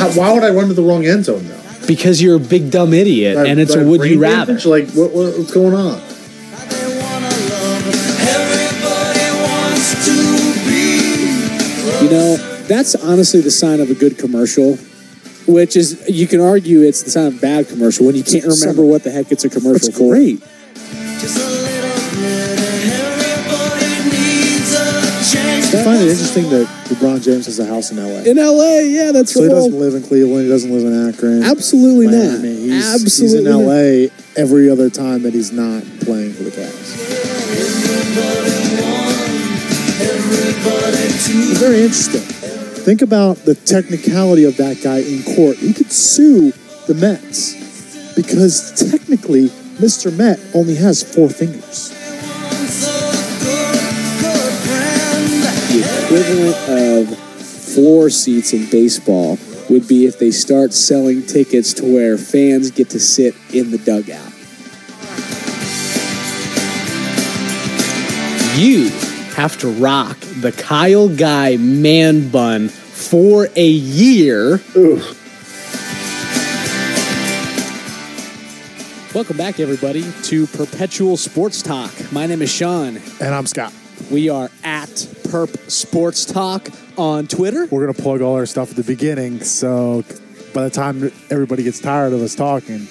How, why would I run to the wrong end zone though? Because you're a big dumb idiot, and it's a would you rather. damage? Like what, what, what's going on? You know, that's honestly the sign of a good commercial. Which is, you can argue it's the sign of a bad commercial when you can't remember what the heck it's a commercial That's for. great. I find it interesting that LeBron James has a house in LA. In LA, yeah, that's So he doesn't live in Cleveland. He doesn't live in Akron. Absolutely not. He's, Absolutely he's in LA every other time that he's not playing for the Cavs. Very interesting. Think about the technicality of that guy in court. He could sue the Mets because technically, Mr. Met only has four fingers. Equivalent of floor seats in baseball would be if they start selling tickets to where fans get to sit in the dugout. You have to rock the Kyle Guy man bun for a year. Welcome back, everybody, to Perpetual Sports Talk. My name is Sean. And I'm Scott. We are at Perp Sports Talk on Twitter. We're going to plug all our stuff at the beginning, so by the time everybody gets tired of us talking,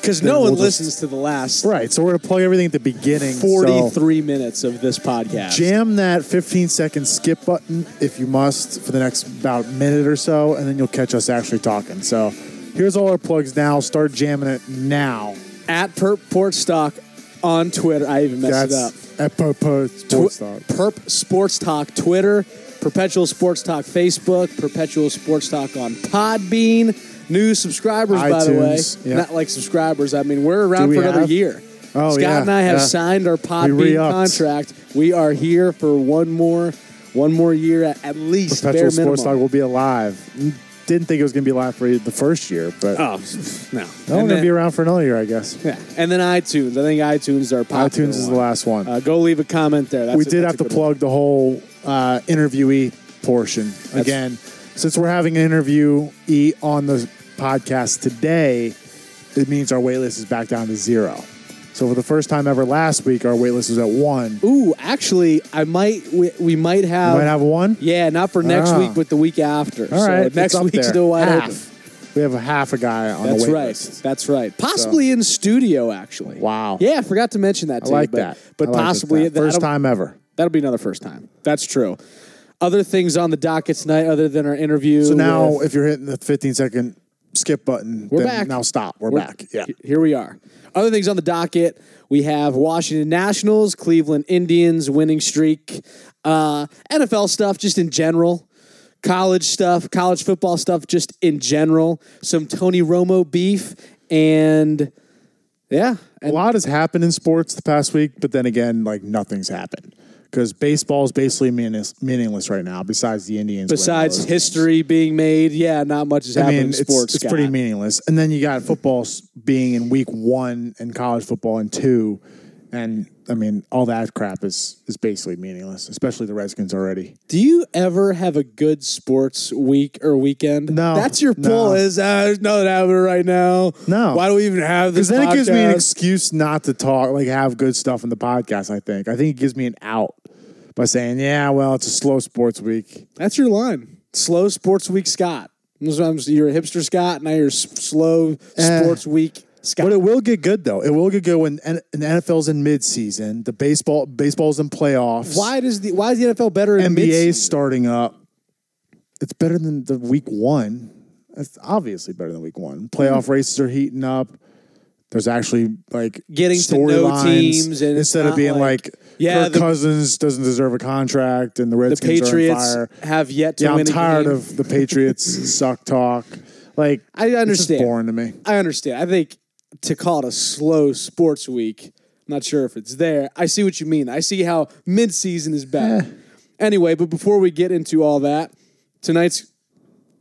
Because no one we'll just- listens to the last right? So we're going to plug everything at the beginning. so 43 minutes of this podcast. jam that 15 second skip button if you must for the next about minute or so, and then you'll catch us actually talking. So here's all our plugs now. Start jamming it now. at Perp Sports Talk on Twitter. I even messed it up. That's at Popo Sports Talk. Perp Sports Talk Twitter, Perpetual Sports Talk Facebook, Perpetual Sports Talk on Podbean. New subscribers, by the way. iTunes, yeah. Not like subscribers. I mean, we're around we for another have? year. Oh, Scott yeah, and I have yeah. signed our We Podbean re-upped. contract. We are here for one more, one more year at, at least. Perpetual bare Sports Talk minimum. will be alive. Didn't think it was going to be live for the first year, but Oh no! no, going to be around for another year, I guess. Yeah, and then iTunes. I think iTunes popular iTunes is the last one. Uh, go leave a comment there. That's we a- did that's have to good one. plug the whole uh, interviewee portion again. Since we're having an interviewee on the podcast today, it means our wait list is back down to zero. So for the first time ever last week, our wait list was at one. Ooh, actually, I might. We, we might We have. might have one. Yeah, not for next Ah. week, but the week after. All right, it's next up week's there. still wide half. open. We have a half a guy on That's the wait right. list. That's right. Possibly in studio, actually. Wow. Yeah, I forgot to mention that. I To like but, that. But I like possibly that. first that'll- time ever. That'll be another first time. That's true. Other things on the docket tonight, other than our interview. So now, with- if you're hitting the 15 second skip button, We're back. now stop. We're, We're- back. Yeah. Here we are. Other things on the docket. We have Washington Nationals, Cleveland Indians winning streak, uh, NFL stuff just in general, college stuff, college football stuff just in general, some Tony Romo beef, and yeah, a lot has happened in sports the past week, but then again, like nothing's happened because baseball is basically meaningless, meaningless right now. Besides the Indians, besides history being made, yeah, not much is games. I mean, in it's, sports. it's pretty meaningless. And then you got football being in week one and college football in two, and I mean, all that crap is is basically meaningless. Especially the Redskins already. Do you ever have a good sports week or weekend? No, That's your no. pull is, uh, there's nothing happening right now. No. Why do we even have this Because then it gives me an excuse not to talk, like have good stuff in the podcast. I think. I think it gives me an out by saying, "Yeah, well, it's a slow sports week." That's your line. Slow sports week Scott. You're a hipster Scott, now you're s- slow Eh. sports week Scott. But it will get good though. It will get good when N- the NFL's in midseason. The baseball baseball's in playoffs. why does the why is the NFL better in NBA's starting up. It's better than the week one. It's obviously better than week one. Mm-hmm. Playoff races are heating up. There's actually like Getting to know storylines teams and instead of being like- like, Yeah, Kirk the- Cousins doesn't deserve a contract and the The Patriots are on fire. have yet to Yeah, I'm tired of the Patriots suck talk. Like I understand. boring to me. I understand. I think to call it a slow sports week, I'm not sure if it's there. I see what you mean. I see how mid-season is better. Anyway, but before we get into all that, tonight's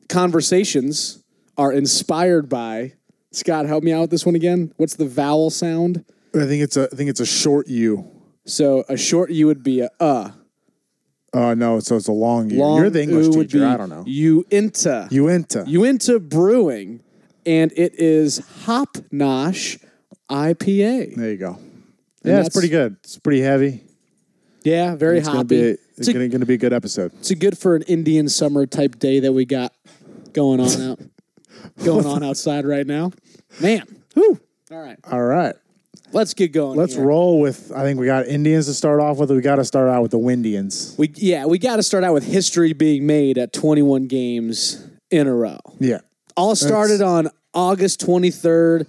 conversations are inspired by Scott. Help me out with this one again. What's the vowel sound? I think it's a I think it's a short U. So a short U would be a uh. Oh no, so it's a long U. Long You're the English teacher. I don't know. Uinta. Uinta. Uinta Brewing, and it is Hop Nosh IPA. there you go. And Yeah, it's pretty good. It's pretty heavy. Yeah, very It's gonna be. it's, gonna, gonna be a good episode. it's a good for an Indian summer type day that we got going on out, going on outside right now. Man, whew. All right, All right. let's get going. Let's here. roll with. I think we got Indians to start off with. We got to start out with the Windians. We yeah, we got to start out with history being made at 21 games in a row. Yeah. All started on August 23rd.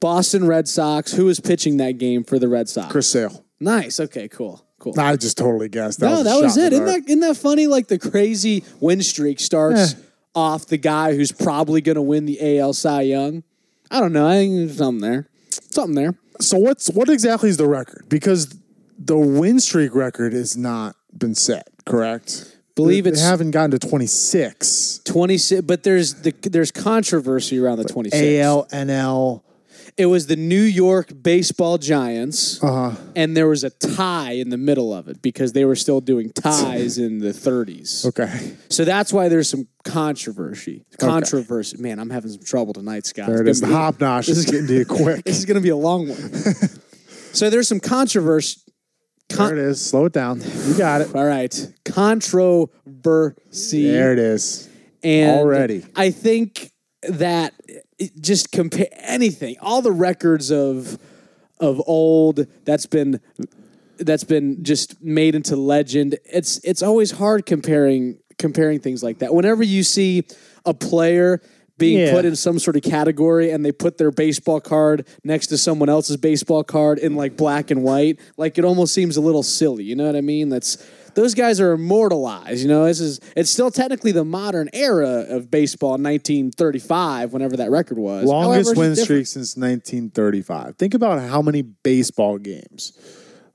Boston Red Sox. Who was pitching that game for the Red Sox? Chris Sale. Nice. Okay. Cool. Cool. I just totally guessed. That no, was that was it. Isn't that isn't that funny? Like the crazy win streak starts Eh. off the guy who's probably going to win the AL Cy Young. I don't know. I think there's something there. Something there. So what's what exactly is the record? Because the win streak record has not been set. Correct. Believe they, it's- they haven't gotten to twenty six. 26 but there's the there's controversy around the 26 AL, NL. it was the new york baseball giants Uh huh. and there was a tie in the middle of it because they were still doing ties in the 30s Okay. so that's why there's some controversy controversy man i'm having some trouble tonight scott There it It's. The gonna be- hop nosh is getting to you quick. this is going to be a long one so there's some controversy There it is. Slow it down. You got it. all right controversy There it is. and Already. I think that just compare anything, all the records of of old that's been that's been just made into legend. It's it's always hard comparing comparing things like that. Whenever you see a player being Yeah. put in some sort of category and they put their baseball card next to someone else's baseball card in like black and white, like it almost seems a little silly. You know what I mean? That's those guys are immortalized. You know, this is it's still technically the modern era of baseball, 1935, whenever that record was. Longest it's win streak since 1935. Think about how many baseball games.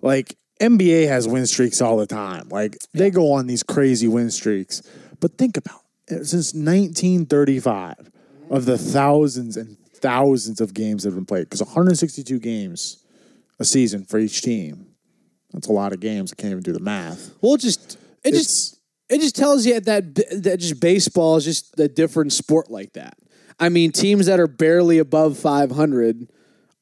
Like NBA has win streaks all the time. Like they go on these crazy win streaks. But think about it. Since 1935, of the thousands and thousands of games that have been played, because 162 games a season for each team. That's a lot of games. I can't even do the math. Well, it just it just it just tells you that that just baseball is just a different sport like that. I mean, teams that are barely above 500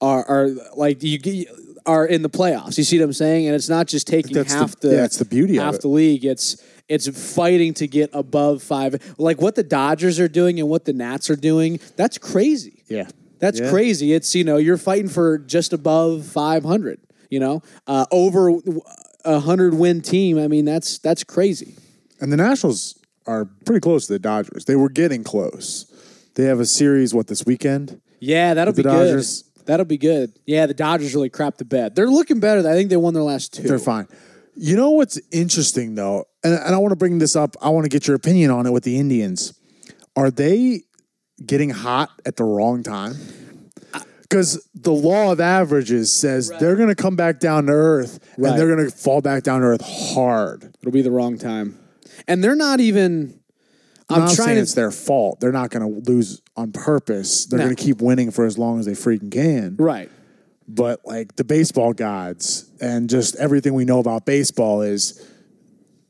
are are like you get are in the playoffs. You see what I'm saying? And it's not just taking That's the- half the, yeah, it's the beauty of it. the league. It's it's fighting to get above five. Like what the Dodgers are doing and what the Nats are doing. That's crazy. yeah. That's Yeah. crazy. It's you know you're fighting for just above 500. You know, uh, over a hundred win team. I mean that's that's crazy. And the Nationals are pretty close to the Dodgers. They were getting close. They have a series, what, this weekend? Yeah, that'll the be Dodgers- good. That'll be good. Yeah, the Dodgers really crapped the bed. They're looking better. I think they won their last two. They're fine. You know what's interesting, though? And, and I want to bring this up. I want to get your opinion on it with the Indians. Are they getting hot at the wrong time? Because the law of averages says they're going to come back down to earth Right. and they're going to fall back down to earth hard. It'll be the wrong time, and they're not even. I'm, not trying saying to. it's their fault. They're not going to lose on purpose. They're No. going to keep winning for as long as they freaking can. right. but like the baseball gods and just everything we know about baseball is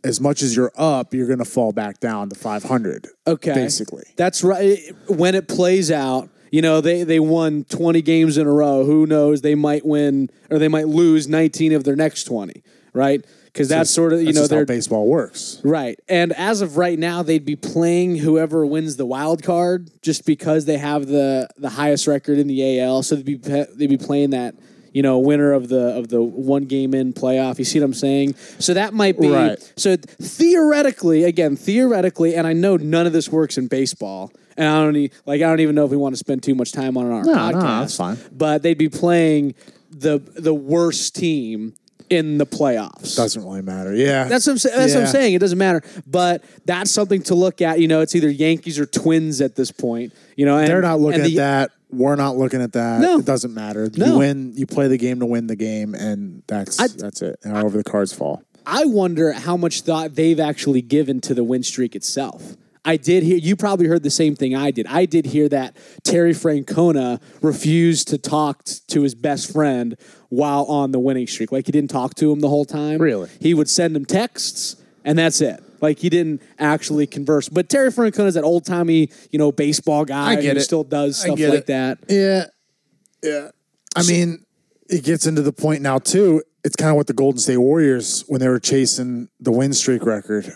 as much as you're up, you're going to fall back down to 500. Okay. Basically. That's right. When it plays out, you know, they, they won 20 games in a row. Who knows? They might win or they might lose 19 of their next 20, right? Because that's sort of, you know, just how baseball works. Right. And as of right now, they'd be playing whoever wins the wild card just because they have the, the highest record in the AL. So they'd be they'd be playing that, you know, winner of the of the one game in playoff. You see what I'm saying? So that might be Right. so theoretically, again, theoretically, and I know none of this works in baseball. And I don't e- like I don't even know if we want to spend too much time on it our No, no, that's fine. But they'd be playing the the worst team in the playoffs. Doesn't really matter. Yeah. That's what I'm, that's what I'm saying. It doesn't matter, but that's something to look at. You know, it's either Yankees or Twins at this point. You know, and, They're not looking and at that. We're not looking at that. No. It doesn't matter. No. You win, you play the game to win the game, and that's I- that's it. However the cards fall. I wonder how much thought they've actually given to the win streak itself. I did hear you probably heard the same thing I did. I did hear that Terry Francona refused to talk t- to his best friend while on the winning streak. Like he didn't talk to him the whole time. Really? He would send him texts and that's it. Like he didn't actually converse. But Terry Francona is that old timey, you know, baseball guy I get who it. still does I stuff get like it. that. Yeah, yeah. I mean, it gets into the point now too. It's kind of what the Golden State Warriors when they were chasing the win streak record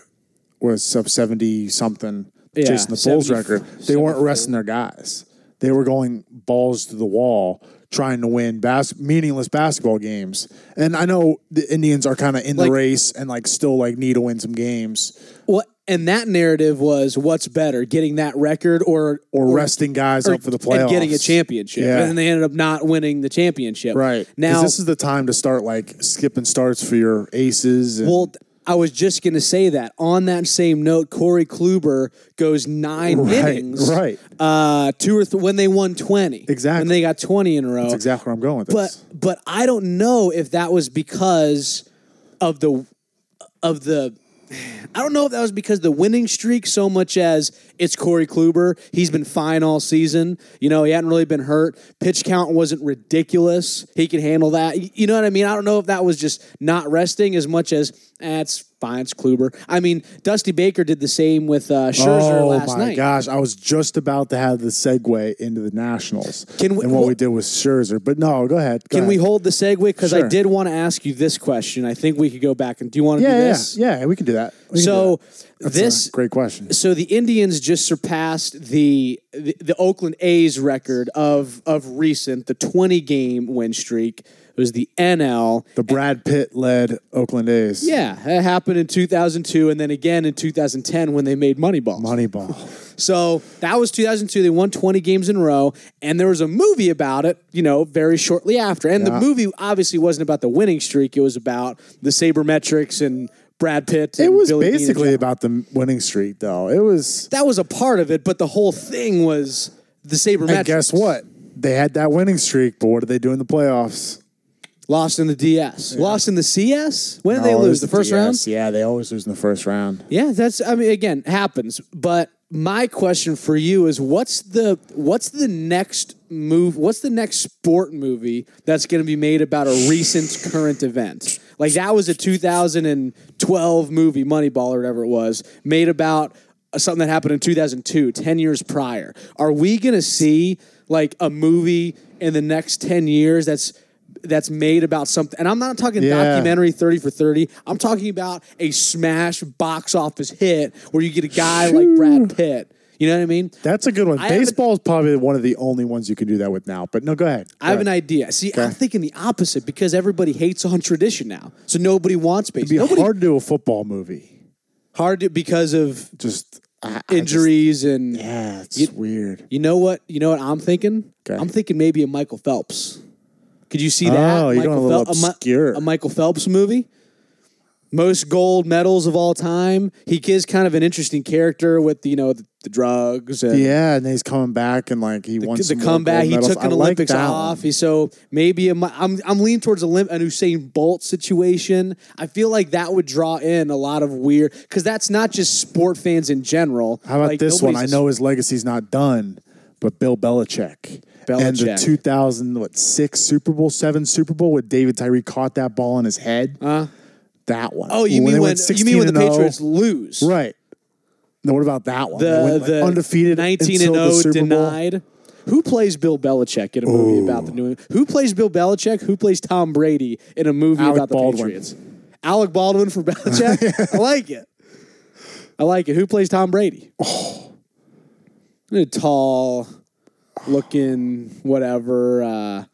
was up seventy something, Yeah, chasing the Bulls record. They weren't resting their guys. They were going balls to the wall, trying to win bas- meaningless basketball games. And I know the Indians are kind of in Like- the race and like still like need to win some games Well, and that narrative was what's better, getting that record or or resting guys or- up for the playoffs and getting a championship. Yeah. And they ended up not winning the championship. Right Now this is the time to start like skipping starts for your aces. And, Well, I was just going to say that. On that same note, Corey Kluber goes nine Right, innings, right. Uh, two or th- when they won twenty, Exactly. And they got twenty in a row. that's exactly where I'm going with this. But but I don't know if that was because of the of the. I don't know if that was because the winning streak so much as it's Corey Kluber. He's been fine all season. You know, he hadn't really been hurt. Pitch count wasn't ridiculous. He could handle that. You know what I mean? I don't know if that was just not resting as much as eh, it's Kluber. I mean, Dusty Baker did the same with uh, Scherzer oh last night. Oh my gosh, I was just about to have the segue into the Nationals Can we- and what well- we did with Scherzer, but no, go ahead. go Can we hold the segue? Because I did want to ask you this question. I think we could go back and do you want to Yeah, do this? yeah, yeah, we can do that. Can So do that. This a great question. so the Indians just surpassed the, the the Oakland A's record of of recent the 20 game win streak. It was the NL. The Brad Pitt led Oakland A's. Yeah, it happened in 2002 and then again in 2010 when they made Moneyball. Moneyball. So that was 2002. They won 20 games in a row, and there was a movie about it, you know, very shortly after. And the movie obviously wasn't about the winning streak, it was about the sabermetrics and Brad Pitt. It was Billy basically about the winning streak, though. It was. That was a part of it, but the whole thing was the sabermetrics. And guess what? They had that winning streak, but what did they do in the playoffs? Lost in the DS. Lost in the CS? When did they No, lose? The first round? Yeah, they always lose in the first round. Yeah, that's I mean again, happens. But my question for you is what's the what's the next move what's the next sport movie that's going to be made about a recent current event? Like that was a 2012 movie Moneyball or whatever it was, made about something that happened in 2002, 10 years prior. Are we going to see like a movie in the next 10 years that's that's made about something. And I'm not talking Yeah. documentary 30 for 30. I'm talking about a smash box office hit where you get a guy like Brad Pitt. You know what I mean? That's a good one. I Baseball is probably one of the only ones you can do that with now. But no, go ahead. I have an idea. See, I'm thinking the opposite because everybody hates on tradition now. So nobody wants baseball. It'd be. Nobody, hard to do a football movie. hard to, because of Just I- I just- injuries and yeah, it's You- weird. you know what? You know what I'm thinking? Okay. I'm thinking maybe a Michael Phelps. Could you see that? Oh, you're going a little obscure. a Michael Phelps movie. Most gold medals of all time. He is kind of an interesting character with you know the, the drugs and Yeah, and he's coming back and like he the some more comeback. He took an I Olympics that off. one. He so maybe a, Mi- I'm I'm leaning towards a, an Usain Bolt situation. I feel like that would draw in a lot of weird because that's not just sport fans in general. How about Like, this one? I know his legacy's not done, but Bill Belichick. And the Belichick. 2000 what six Super Bowl, seven Super Bowl, with David Tyree caught that ball in his head. Uh, that one. oh, you When mean when you mean when the 0. Patriots lose? Right. No, what about that one? The went, like, the undefeated, 19 until and the 0 Super Bowl. denied. Who plays Bill Belichick in a movie about the New Who plays Bill Belichick? Who plays Tom Brady in a movie Alec about the Baldwin. Patriots? Alec Baldwin for Belichick? I like it. I like it. Who plays Tom Brady? Oh. A tall looking, whatever, uh,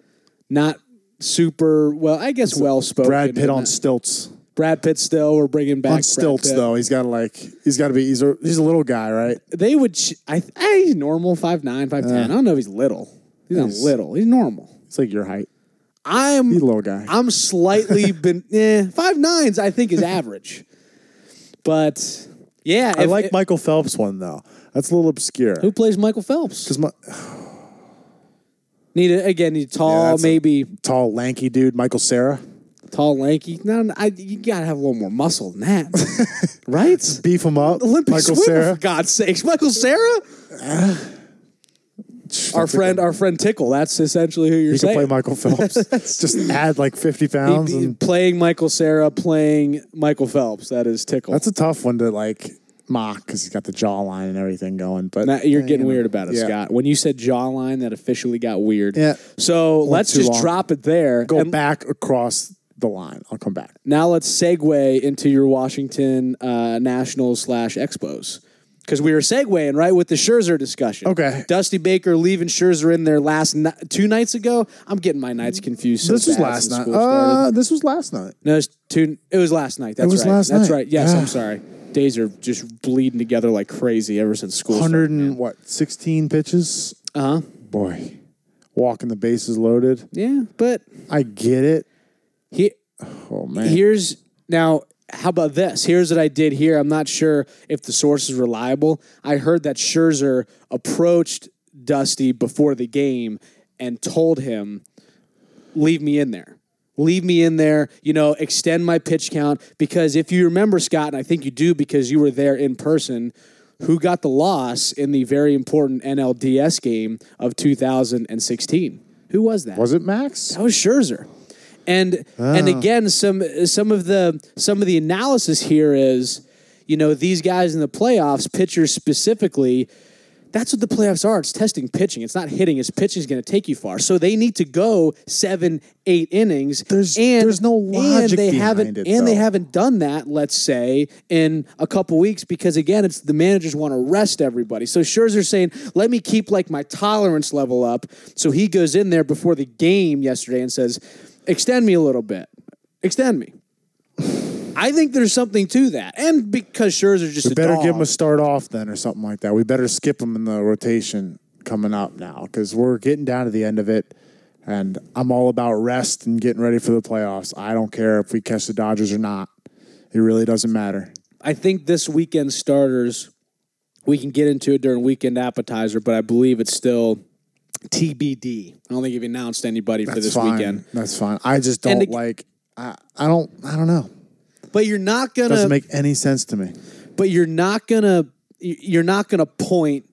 not super well, I guess well spoken. Brad Pitt on stilts. Brad Pitt still. We're bringing back On Brad stilts though, he's got to like he's got to be he's a he's a little guy, right? they would. Ch- I, I he's normal, five nine, five ten. I don't know if he's little. He's not little. He's normal. It's like your height. I'm. He's a little guy. I'm slightly been. Eh, five nines. I think is average. But yeah, I if- like Michael Phelps one though. That's a little obscure. Who plays Michael Phelps? Because my Need a, again. Need Yeah, tall, that's a- maybe tall, lanky dude, Michael Cera, tall, lanky. No, no, I, you gotta have a little more muscle than that, right? beef him up. Olympic Michael swimmer, Cera. for God's sakes, Michael Cera. Our friend, our friend Tickle. That's essentially who you're He could saying. play Michael Phelps. Just add like 50 pounds. He- he- and playing Michael Cera, playing Michael Phelps. That is Tickle. that's a tough one to like mock because he's got the jawline and everything going. But Now, you're getting weird about it, yeah. Scott. When you said jawline, that officially got weird. Yeah. So let's too just long. drop it there. Go And back across the line. I'll come back. Now let's segue into your Washington uh, Nationals slash Expos. Because we were segueing right with the Scherzer discussion. Okay. Dusty Baker leaving Scherzer in there last ni- two nights ago. I'm getting my nights confused. So this was bad last since night. school started. Uh, this was last night. No, it's two. It was last night. That's was right. last That's night. right. Yes, Yeah. I'm sorry. Days are just bleeding together like crazy ever since school. Hundred and what? Sixteen pitches. Uh huh. Boy, walking the bases loaded. Yeah, but I get it. he Oh man. Here's now. How about this? Here's what I did here. I'm not sure if the source is reliable. I heard that Scherzer approached Dusty before the game and told him, "Leave me in there. Leave me in there. You know, extend my pitch count because if you remember Scott, and I think you do because you were there in person." Who got the loss in the very important NLDS game of 2016? Who was that? was it Max? That was Scherzer. And and ah. again, some some of the some of the analysis here is, you know, these guys in the playoffs, pitchers specifically, that's what the playoffs are. It's testing pitching. It's not hitting. It's pitching is going to take you far. So they need to go seven, eight innings. There's- and, there's no and logic they behind haven't it, and they haven't done that. Let's say in a couple weeks because again, it's the managers want to rest everybody. So Scherzer's saying, let me keep like my tolerance level up. So he goes in there before the game yesterday and says, extend me a little bit, extend me. I think there's something to that, and because Scherzer's just We better dog, give him a start off then, or something like that. We better skip him in the rotation coming up now because we're getting down to the end of it, and I'm all about rest and getting ready for the playoffs. I don't care if we catch the Dodgers or not. It really doesn't matter. I think this weekend starters, we can get into it during weekend appetizer, but I believe it's still TBD. I don't think you've announced anybody for this fine. weekend. That's fine. I just don't like. I, I don't. I don't know. But you're not gonna. Doesn't make any sense to me. but you're not gonna. You're not gonna point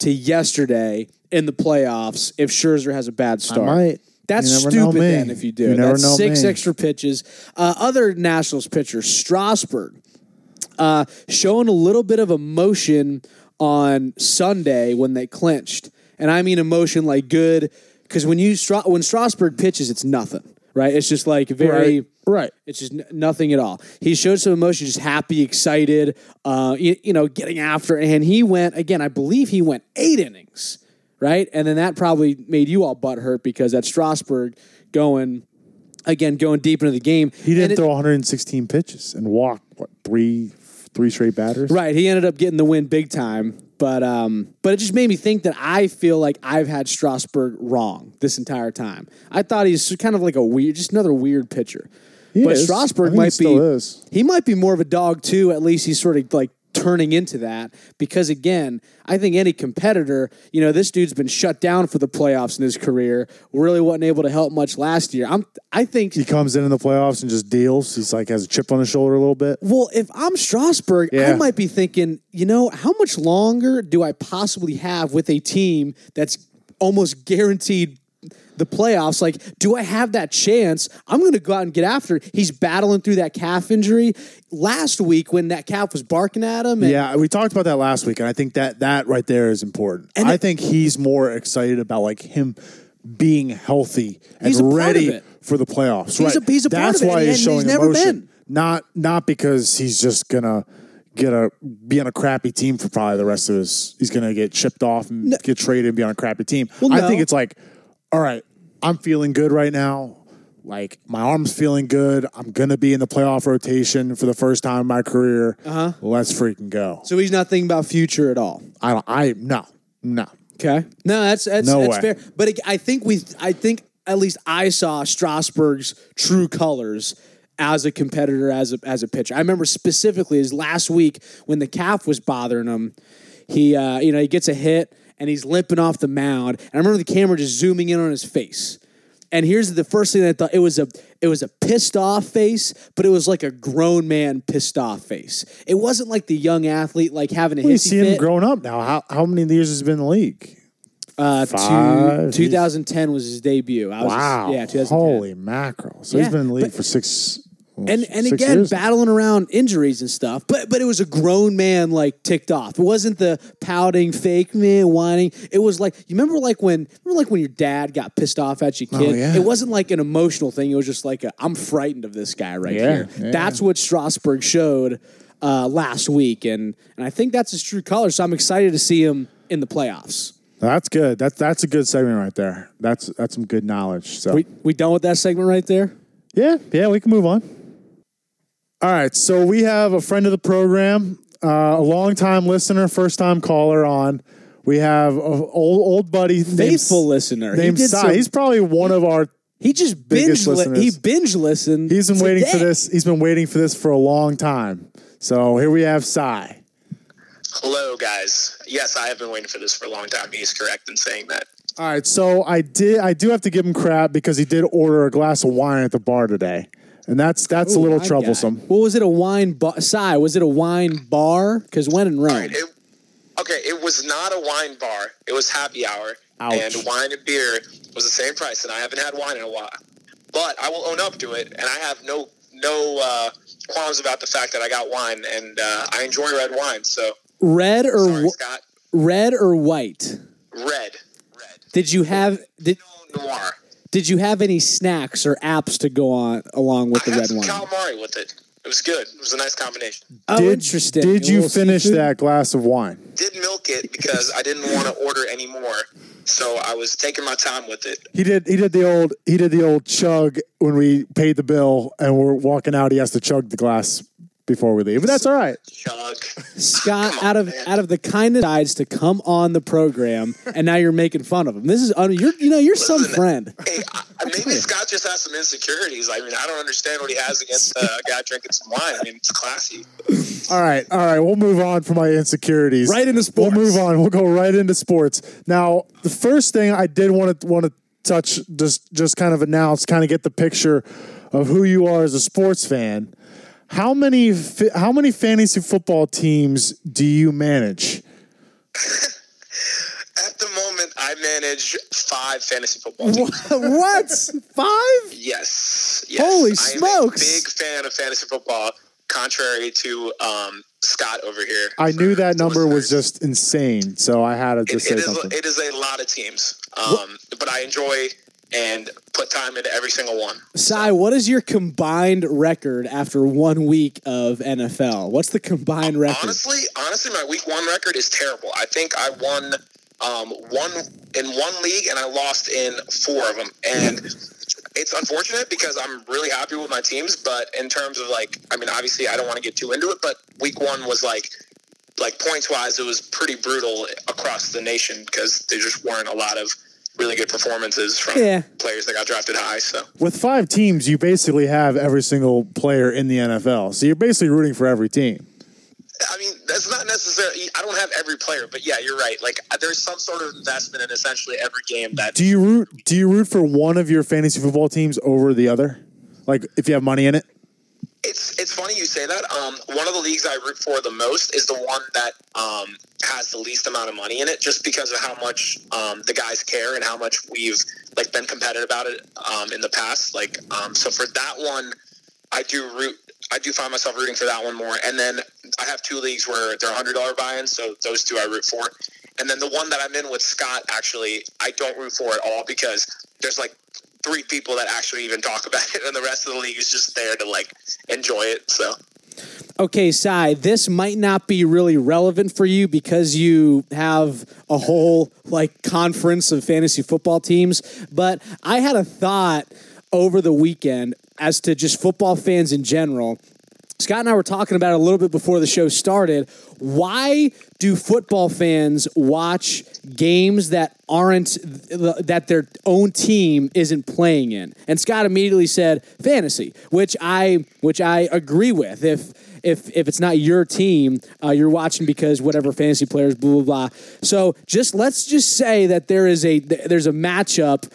to yesterday in the playoffs if Scherzer has a bad start. might. That's You never know stupid. Then if you do, You never that's know six me. extra pitches. Uh, other Nationals pitcher Strasburg uh, showing a little bit of emotion on Sunday when they clinched, and I mean emotion like good because when you when Strasburg pitches, it's nothing, right? It's just like very. Right. Right. It's just n- nothing at all. He showed some emotion, just happy, excited, uh, you, you know, getting after it. And he went, again, I believe he went eight innings, right? And then that probably made you all butthurt because that Strasburg going, again, going deep into the game. He didn't it- throw 116 pitches and walk what three three straight batters. Right. He ended up getting the win big time. But um, but it just made me think that I feel like I've had Strasburg wrong this entire time. I thought he's kind of like a weird, just another weird pitcher. He but is. Strasburg think he might be is. he might be more of a dog too. At least he's sort of like turning into that because again, I think any competitor, you know, this dude's been shut down for the playoffs in his career. Really wasn't able to help much last year. I'm I think He comes in in the playoffs and just deals. He's like has a chip on his shoulder a little bit. well, if I'm Strasburg, I might be thinking, you know, how much longer do I possibly have with a team that's almost guaranteed the playoffs? Like, do I have that chance? I'm going to go out and get after it. He's battling through that calf injury. Last week, when that calf was barking at him, and Yeah, we talked about that last week, and I think that that right there is important. And I it- think he's more excited about like him being healthy and He's ready for the playoffs. He's right. a- he's a part That's why he's he- showing he's never emotion. been. Not not because he's just gonna get a be on a crappy team for probably the rest of his. He's gonna get shipped off and get traded and be on a crappy team. Well, I think it's like, all right, I'm feeling good right now. Like my arm's feeling good. I'm gonna be in the playoff rotation for the first time in my career. Uh-huh. Let's freaking go. so he's not thinking about future at all. I don't. I no no. Okay. No, that's that's, No that's way. fair. But it, I think we, I think at least I saw Strasburg's true colors as a competitor, as a as a pitcher. I remember specifically his last week when the calf was bothering him. He, uh, you know, he gets a hit and he's limping off the mound. And I remember the camera just zooming in on his face. And here's the first thing that I thought it was a it was a pissed off face, but it was like a grown man pissed off face. It wasn't like the young athlete like having a We hissy see him fit. growing up now. How how many years has he been in the league? Uh, Five. two, 2010 was his debut. I was Wow. yeah, 2010. Holy mackerel. So he's been in the league but- for six. And and again years? battling around injuries and stuff but but it was a grown man like ticked off it wasn't the pouting fake man whining it was like you remember like when remember like when your dad got pissed off at you kid Oh, yeah. it wasn't like an emotional thing it was just like i i'm frightened of this guy right Yeah, here yeah. that's what strasburg showed uh, last week and and i think that's his true color so i'm excited to see him in the playoffs That's good. That's that's a good segment right there. That's that's some good knowledge. So we we done with that segment right there yeah, yeah, we can move on. All right, so we have a friend of the program, uh, a longtime listener, first time caller on. We have a old old buddy, faithful named, listener named did Cy. some- He's probably one of our. he just binge. Li- he binge listened. He's been waiting for this. He's been waiting for this for a long time. So here we have Cy. Hello, guys. Yes, I have been waiting for this for a long time. He's correct in saying that. All right, so I did. I do have to give him crap because he did order a glass of wine at the bar today, and that's that's a little my troublesome. guy. Well, was it a wine bar? Cy, was it a wine bar? Because when in Rome, It, okay, it was not a wine bar. It was happy hour, Ouch. and wine and beer was the same price. And I haven't had wine in a while, but I will own up to it. And I have no no uh, qualms about the fact that I got wine, and uh, I enjoy red wine. So red or sorry, wh- Scott. red or white? Red, red. Did you have did No noir. Did you have any snacks or apps to go on along with I the had red some wine? calamari with it. It was good. It was a nice combination. oh, did, interesting. Did you finish seafood? that glass of wine? Did milk it because I didn't want to order any more. So I was taking my time with it. He did. He did the old. He did the old chug when we paid the bill and we're walking out. He has to chug the glass before we leave, but that's all right. Chug. Scott on, out of man. out of the kindness decides to come on the program, and now you're making fun of him. This is un- you're you know you're some friend. Hey, I, maybe Scott just has some insecurities. I mean, I don't understand what he has against uh, a guy drinking some wine. I mean, it's classy. All right, all right. We'll move on from my insecurities. Right into sports. We'll move on. We'll go right into sports. Now, the first thing I did want to want to touch, just just kind of announce, kind of get the picture of who you are as a sports fan. How many how many fantasy football teams do you manage? At the moment, I manage five fantasy football teams. what five? Yes, yes. Holy I smokes. a big fan of fantasy football. Contrary to um, Scott over here. I knew that number was just insane, so I had to It, just it say is. something. It is a lot of teams, um, but I enjoy and put time into every single one. Cy, what is your combined record after one week of NFL? What's the combined record? Honestly, honestly, my week one record is terrible. I think I won um, one in one league and I lost in four of them. And it's unfortunate because I'm really happy with my teams. But in terms of like, I mean, obviously, I don't want to get too into it. But week one was like, like points wise, it was pretty brutal across the nation because there just weren't a lot of really good performances from Yeah. players that got drafted high. So With five teams, you basically have every single player in the NFL, so you're basically rooting for every team. I mean, that's not necessarily. I don't have every player, but yeah, you're right. Like, uh, there's some sort of investment in essentially every game that. Do you root? Do you root for one of your fantasy football teams over the other? Like if you have money in it. It's it's funny you say that. Um, one of the leagues I root for the most is the one that um has the least amount of money in it, just because of how much um the guys care and how much we've like been competitive about it um in the past. Like um, so for that one, I do root. I do find myself rooting for that one more. And then I have two leagues where they're hundred dollar buy-ins, so those two I root for. And then the one that I'm in with Scott, actually, I don't root for at all because there's like three people that actually even talk about it, and the rest of the league is just there to like enjoy it. So Okay, Cy, this might not be really relevant for you because you have a whole like conference of fantasy football teams, but I had a thought over the weekend as to just football fans in general. Scott and I were talking about it a little bit before the show started. Why do football fans watch games that aren't that their own team isn't playing in? And Scott immediately said fantasy, which I which I agree with. If if if it's not your team, uh, you're watching because whatever fantasy players, blah blah blah. So just let's just say that there is a there's a matchup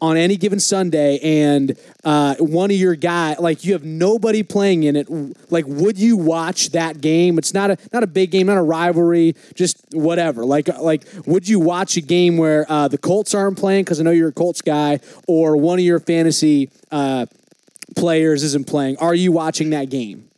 on any given Sunday, and uh, one of your guy, like you have nobody playing in it. Like, would you watch that game? It's not a not a big game, not a rivalry, just whatever. Like, like would you watch a game where uh, the Colts aren't playing because I know you're a Colts guy, or one of your fantasy uh, players isn't playing? Are you watching that game?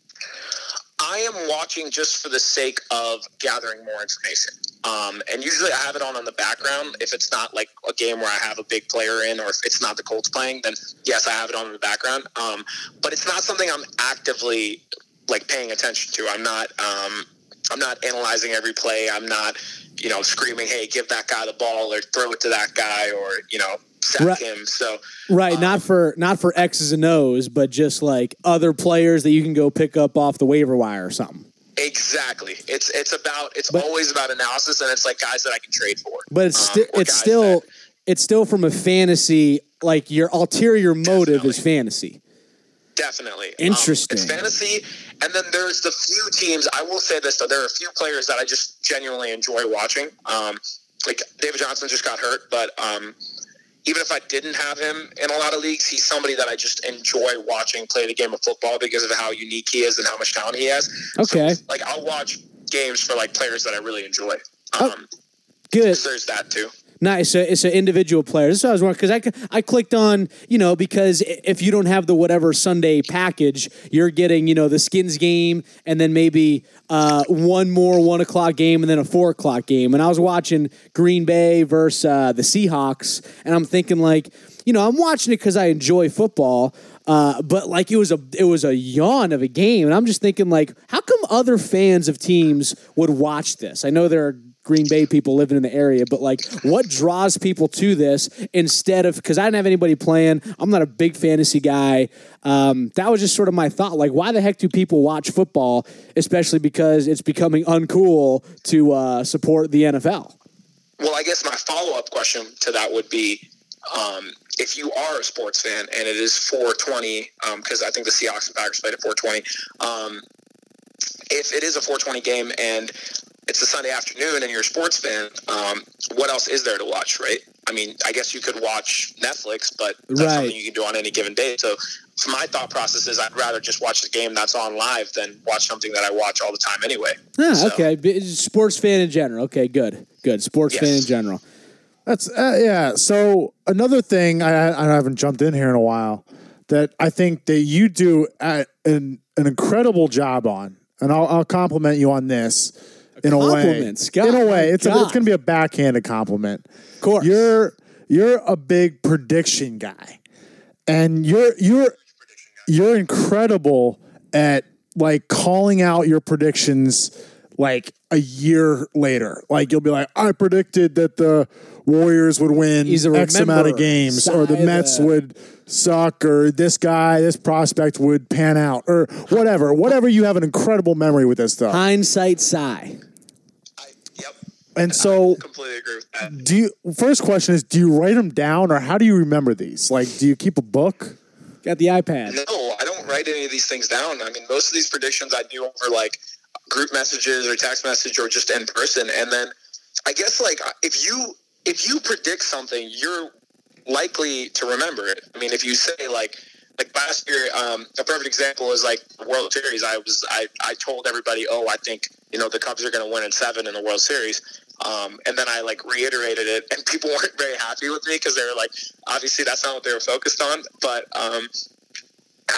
I am watching just for the sake of gathering more information. Um, and usually I have it on in the background. If it's not like a game where I have a big player in, or if it's not the Colts playing, then yes, I have it on in the background. Um, but it's not something I'm actively like paying attention to. I'm not. Um, I'm not analyzing every play. I'm not, you know, screaming, "Hey, give that guy the ball," or throw it to that guy, or you know, sack Right. him. So Right, not for not for X's and O's, but just like other players that you can go pick up off the waiver wire or something. Exactly, it's it's about it's But- always about analysis, and it's like guys that I can trade for. But it's Um, still it's still that- it's still from a fantasy like your ulterior motive is fantasy. Definitely. Um, Interesting. it's fantasy. And then there's the few teams, I will say this, though, there are a few players that I just genuinely enjoy watching. Um, like David Johnson just got hurt, but um, even if I didn't have him in a lot of leagues, he's somebody that I just enjoy watching play the game of football because of how unique he is and how much talent he has. Okay. So, like, I'll watch games for, like, players that I really enjoy. Oh. Um, Good. there's that, too. Nice. So it's an individual player. This is what I was wondering because I, I clicked on, you know, because if you don't have the whatever Sunday package, you're getting, you know, the Skins game and then maybe uh, one more one o'clock game and then a four o'clock game. And I was watching Green Bay versus uh, the Seahawks, and I'm thinking like, you know, I'm watching it because I enjoy football. Uh, but like it was a it was a yawn of a game, and I'm just thinking like, how come other fans of teams would watch this? I know there are Green Bay people living in the area, but like, what draws people to this instead of because I didn't have anybody playing? I'm not a big fantasy guy. Um, that was just sort of my thought. Like, why the heck do people watch football? Especially because it's becoming uncool to uh, support the NFL. Well, I guess my follow up question to that would be um, if you are a sports fan and it is 420, because I think the Seahawks and Packers played at 420. Um, if it is a 420 game and it's a Sunday afternoon and you're a sports fan, um, what else is there to watch, right? I mean, I guess you could watch Netflix, but that's Right. something you can do on any given day. So, so my thought process is I'd rather just watch the game that's on live than watch something that I watch all the time anyway. Ah, So- okay, sports fan in general. Okay, good, good. Sports Yes. fan in general. That's uh, yeah. So another thing I, I haven't jumped in here in a while that I think that you do at an an incredible job on, and I'll, I'll compliment you on this in a way. Scott. In a way, it's a, God. it's going to be a backhanded compliment. Of course. you're you're a big prediction guy, and you're you're you're incredible at like calling out your predictions like a year later. Like you'll be like, I predicted that the Warriors would win He's a X amount of rememberer. games, or the Mets would suck, or this guy, this prospect would pan out, or whatever. Whatever you have an incredible memory with this stuff. Hindsight sigh. I, yep. And so Completely agree with that. do you first question is do you write them down or how do you remember these? Like do you keep a book? Got the iPad. No, I don't write any of these things down. I mean, most of these predictions I do over like group messages or text message or just in person. And then I guess like if you if you predict something, you're likely to remember it. I mean, if you say like like last year, um, a perfect example is like the World Series. I was I, I told everybody, oh, I think you know the Cubs are going to win in seven in the World Series. Um, and then I like reiterated it, and people weren't very happy with me because they were like, obviously that's not what they were focused on. But um,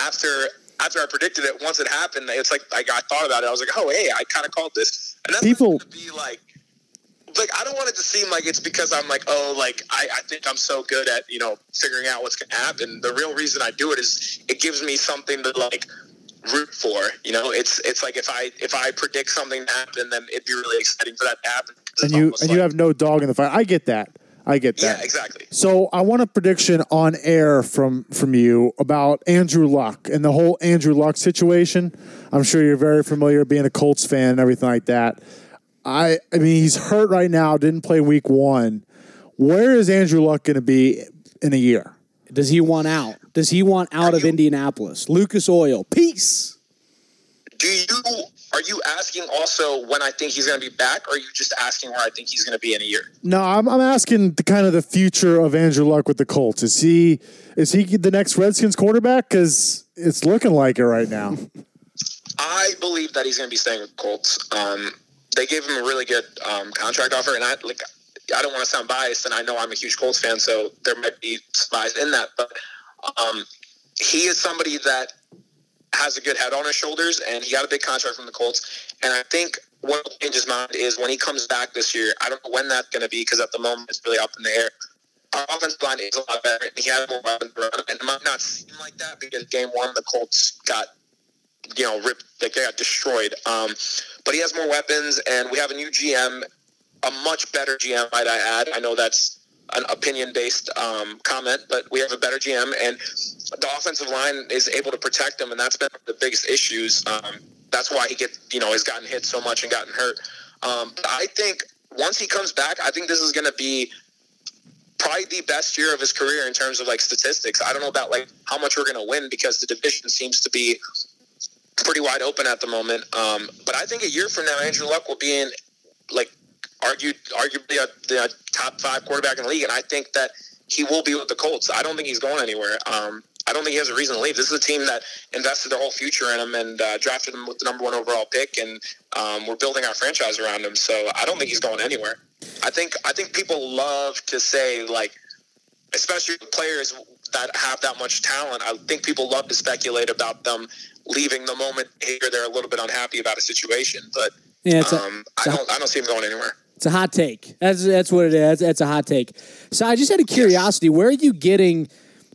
after after I predicted it, once it happened, it's like I thought about it. I was like, oh hey, I kind of called this, and that's People- be like. Like I don't want it to seem like it's because I'm like oh like I, I think I'm so good at you know figuring out what's gonna happen. The real reason I do it is it gives me something to like root for. You know, it's it's like if I if I predict something to happen, then it'd be really exciting for that to happen. And you and you have no dog in the fight. I get that. I get that. yeah exactly. So I want a prediction on air from from you about Andrew Luck and the whole Andrew Luck situation. I'm sure you're very familiar being a Colts fan and everything like that. I I mean he's hurt right now, didn't play week 1. Where is Andrew Luck going to be in a year? Does he want out? Does he want out of you- Indianapolis? Lucas Oil. Peace. do you are you asking also when I think he's going to be back, or are you just asking where I think he's going to be in a year? No, I'm, I'm asking the kind of the future of Andrew Luck with the Colts. Is he is he the next Redskins quarterback? Because it's looking like it right now. I believe that he's going to be staying with the Colts. Um, they gave him a really good um, contract offer, and I like. I don't want to sound biased, and I know I'm a huge Colts fan, so there might be bias in that. But um, he is somebody that has a good head on his shoulders, and he got a big contract from the Colts. And I think what will change his mind is when he comes back this year. I don't know when that's going to be because at the moment it's really up in the air. Our offensive line is a lot better, and he has more weapons run. And it might not seem like that because game one the Colts got you know ripped, they got destroyed. Um, but he has more weapons, and we have a new GM, a much better GM, might I add. I know that's an opinion based um, comment, but we have a better GM, and the offensive line is able to protect him, and that's been the biggest issues. Um, that's why he get you know has gotten hit so much and gotten hurt. Um, I think once he comes back, I think this is going to be probably the best year of his career in terms of like statistics. I don't know about like how much we're going to win because the division seems to be pretty wide open at the moment. Um, but I think a year from now, Andrew Luck will be in like argued arguably a, the top five quarterback in the league, and I think that he will be with the Colts. I don't think he's going anywhere. Um, I don't think he has a reason to leave. This is a team that invested their whole future in him and uh, drafted him with the number one overall pick, and um, we're building our franchise around him. So I don't think he's going anywhere. I think I think people love to say like, especially players that have that much talent. I think people love to speculate about them leaving the moment here they're a little bit unhappy about a situation. But Yeah, it's a- um, I don't I don't see him going anywhere. It's a hot take. That's that's what it is. That's a hot take. So I just had a curiosity. Where are you getting?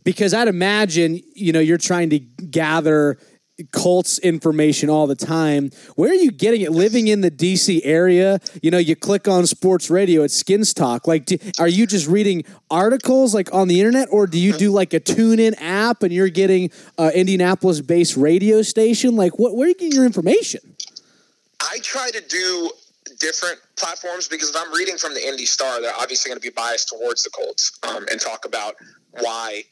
Because I'd imagine you know you're trying to gather Colts information all the time. Where are you getting it? Living in the DC area, you know, you click on sports radio at Skins Talk. Like, do, are you just reading articles like on the internet, or do you do like a tune in app and you're getting uh, Indianapolis based radio station? Like, what? Where are you getting your information? I try to do different platforms because if I'm reading from the Indy Star, they're obviously going to be biased towards the Colts um, and talk about why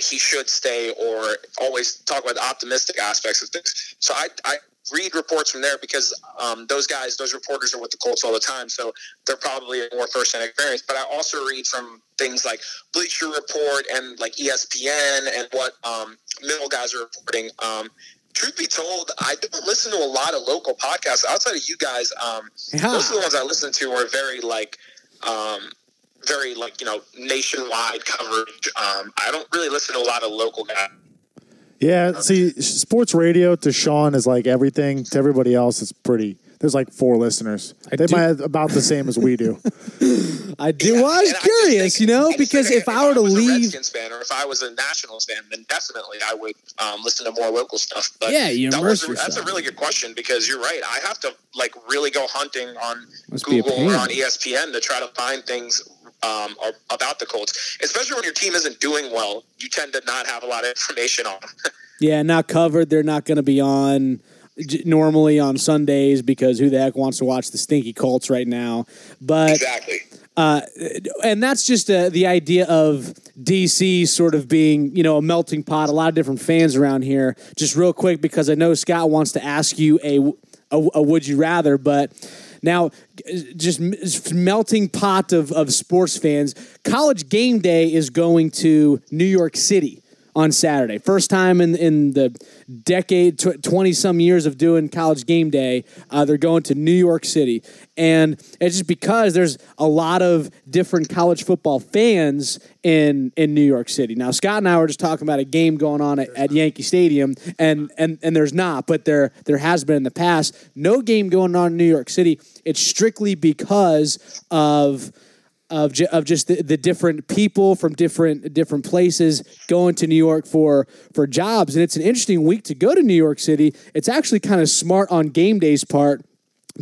he should stay or always talk about the optimistic aspects of things. So I, I read reports from there because um, those guys, those reporters are with the Colts all the time. So they're probably a more first-hand experience. But I also read from things like Bleacher Report and like ESPN and what um, middle guys are reporting. Um, truth be told, I don't listen to a lot of local podcasts outside of you guys. Um, Yeah. Most of the ones I listen to are very like, um, very like you know nationwide coverage. Um, I don't really listen to a lot of local guys. Yeah, see, sports radio to Sean is like everything. To everybody else, it's pretty. There's like four listeners. they do- might have about the same as we do. I do. well, I was And just curious, think- you know, because think if I were to was a leave, Redskins fan or if I was a Nationals fan, then definitely I would um, listen to more local stuff. But Yeah, you that immerse was That's a really good question because you're right. I have to like really go hunting on Must Google or on ESPN to try to find things um, about the Colts, especially when your team isn't doing well. You tend to not have a lot of information on. yeah, not covered. They're not going to be on normally on Sundays because who the heck wants to watch the stinky Colts right now? But exactly. uh, and that's just uh, the idea of DC sort of being, you know, a melting pot. A lot of different fans around here. Just real quick, because I know Scott wants to ask you a, a, a would you rather, but now just melting pot of, of sports fans. College game day is going to New York City on Saturday. First time in in the decade, twenty some years of doing college game day. Uh, they're going to New York City, and it's just because there's a lot of different college football fans in in New York City. Now, Scott and I were just talking about a game going on at, at Yankee Stadium, and and and there's not, but there there has been in the past. No game going on in New York City. It's strictly because of of, ju- of just the, the different people from different different places going to New York for for jobs and it's an interesting week to go to New York City. It's actually kind of smart on game day's part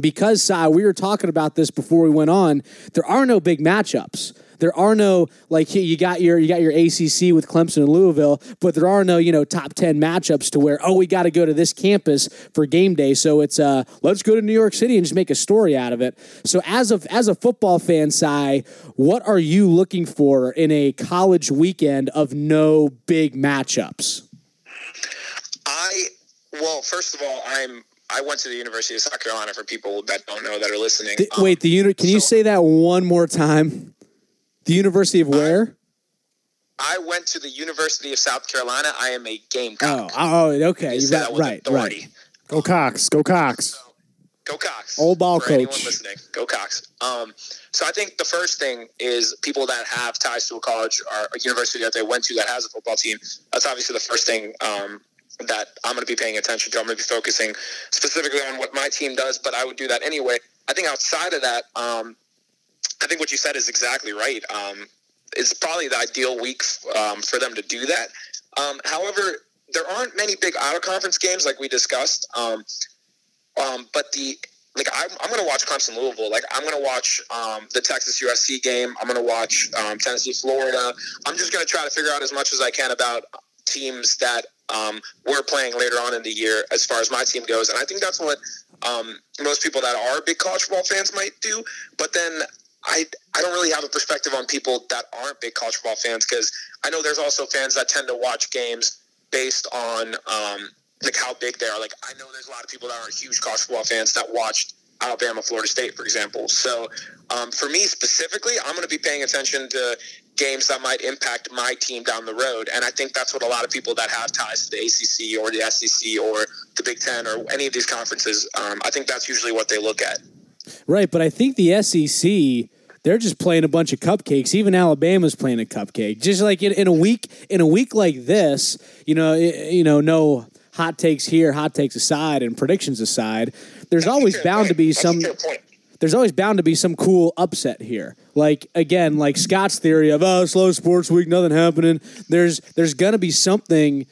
because Si, we were talking about this before we went on. There are no big matchups. There are no like you got your you got your ACC with Clemson and Louisville, but there are no you know top ten matchups to where oh we got to go to this campus for game day. So it's uh let's go to New York City and just make a story out of it. So as of as a football fan, Si, what are you looking for in a college weekend of no big matchups? I well, first of all, I'm I went to the University of South Carolina for people that don't know that are listening. Um, wait, the uni- Can you say that one more time? The University of where? I went to the University of South Carolina. I am a Gamecock. Oh, oh, okay. You You're right, authority. right. Go Cocks. Go Cocks. Go Cocks. Old ball for anyone coach. listening. Go Cocks. Um, so I think the first thing is people that have ties to a college or a university that they went to that has a football team. That's obviously the first thing um, that I'm going to be paying attention to. I'm going to be focusing specifically on what my team does, but I would do that anyway. I think outside of that, um, I think what you said is exactly right. Um, it's probably the ideal week um, for them to do that. Um, however, there aren't many big out of conference games like we discussed. Um, um, but the like I'm, I'm going to watch Clemson Louisville. Like I'm going to watch um, the Texas USC game. I'm going to watch um, Tennessee Florida. I'm just going to try to figure out as much as I can about teams that we're playing later on in the year as far as my team goes. And I think that's what most people that are big college football fans might do. But then I I don't really have a perspective on people that aren't big college football fans because I know there's also fans that tend to watch games based on um, like how big they are. Like I know there's a lot of people that aren't huge college football fans that watched Alabama, Florida State, for example. So um, for me specifically, I'm going to be paying attention to games that might impact my team down the road, and I think that's what a lot of people that have ties to the ACC or the SEC or the Big Ten or any of these conferences, um, I think that's usually what they look at. Right, but I think the SEC they're just playing a bunch of cupcakes. Even Alabama's playing a cupcake. Just like in, in a week in a week like this, you know, you know, no hot takes here, hot takes aside, and predictions aside. There's always Fair bound to be That's some. There's always bound to be some cool upset here. Like again, like Scott's theory of oh, slow sports week, nothing happening. There's there's gonna be something.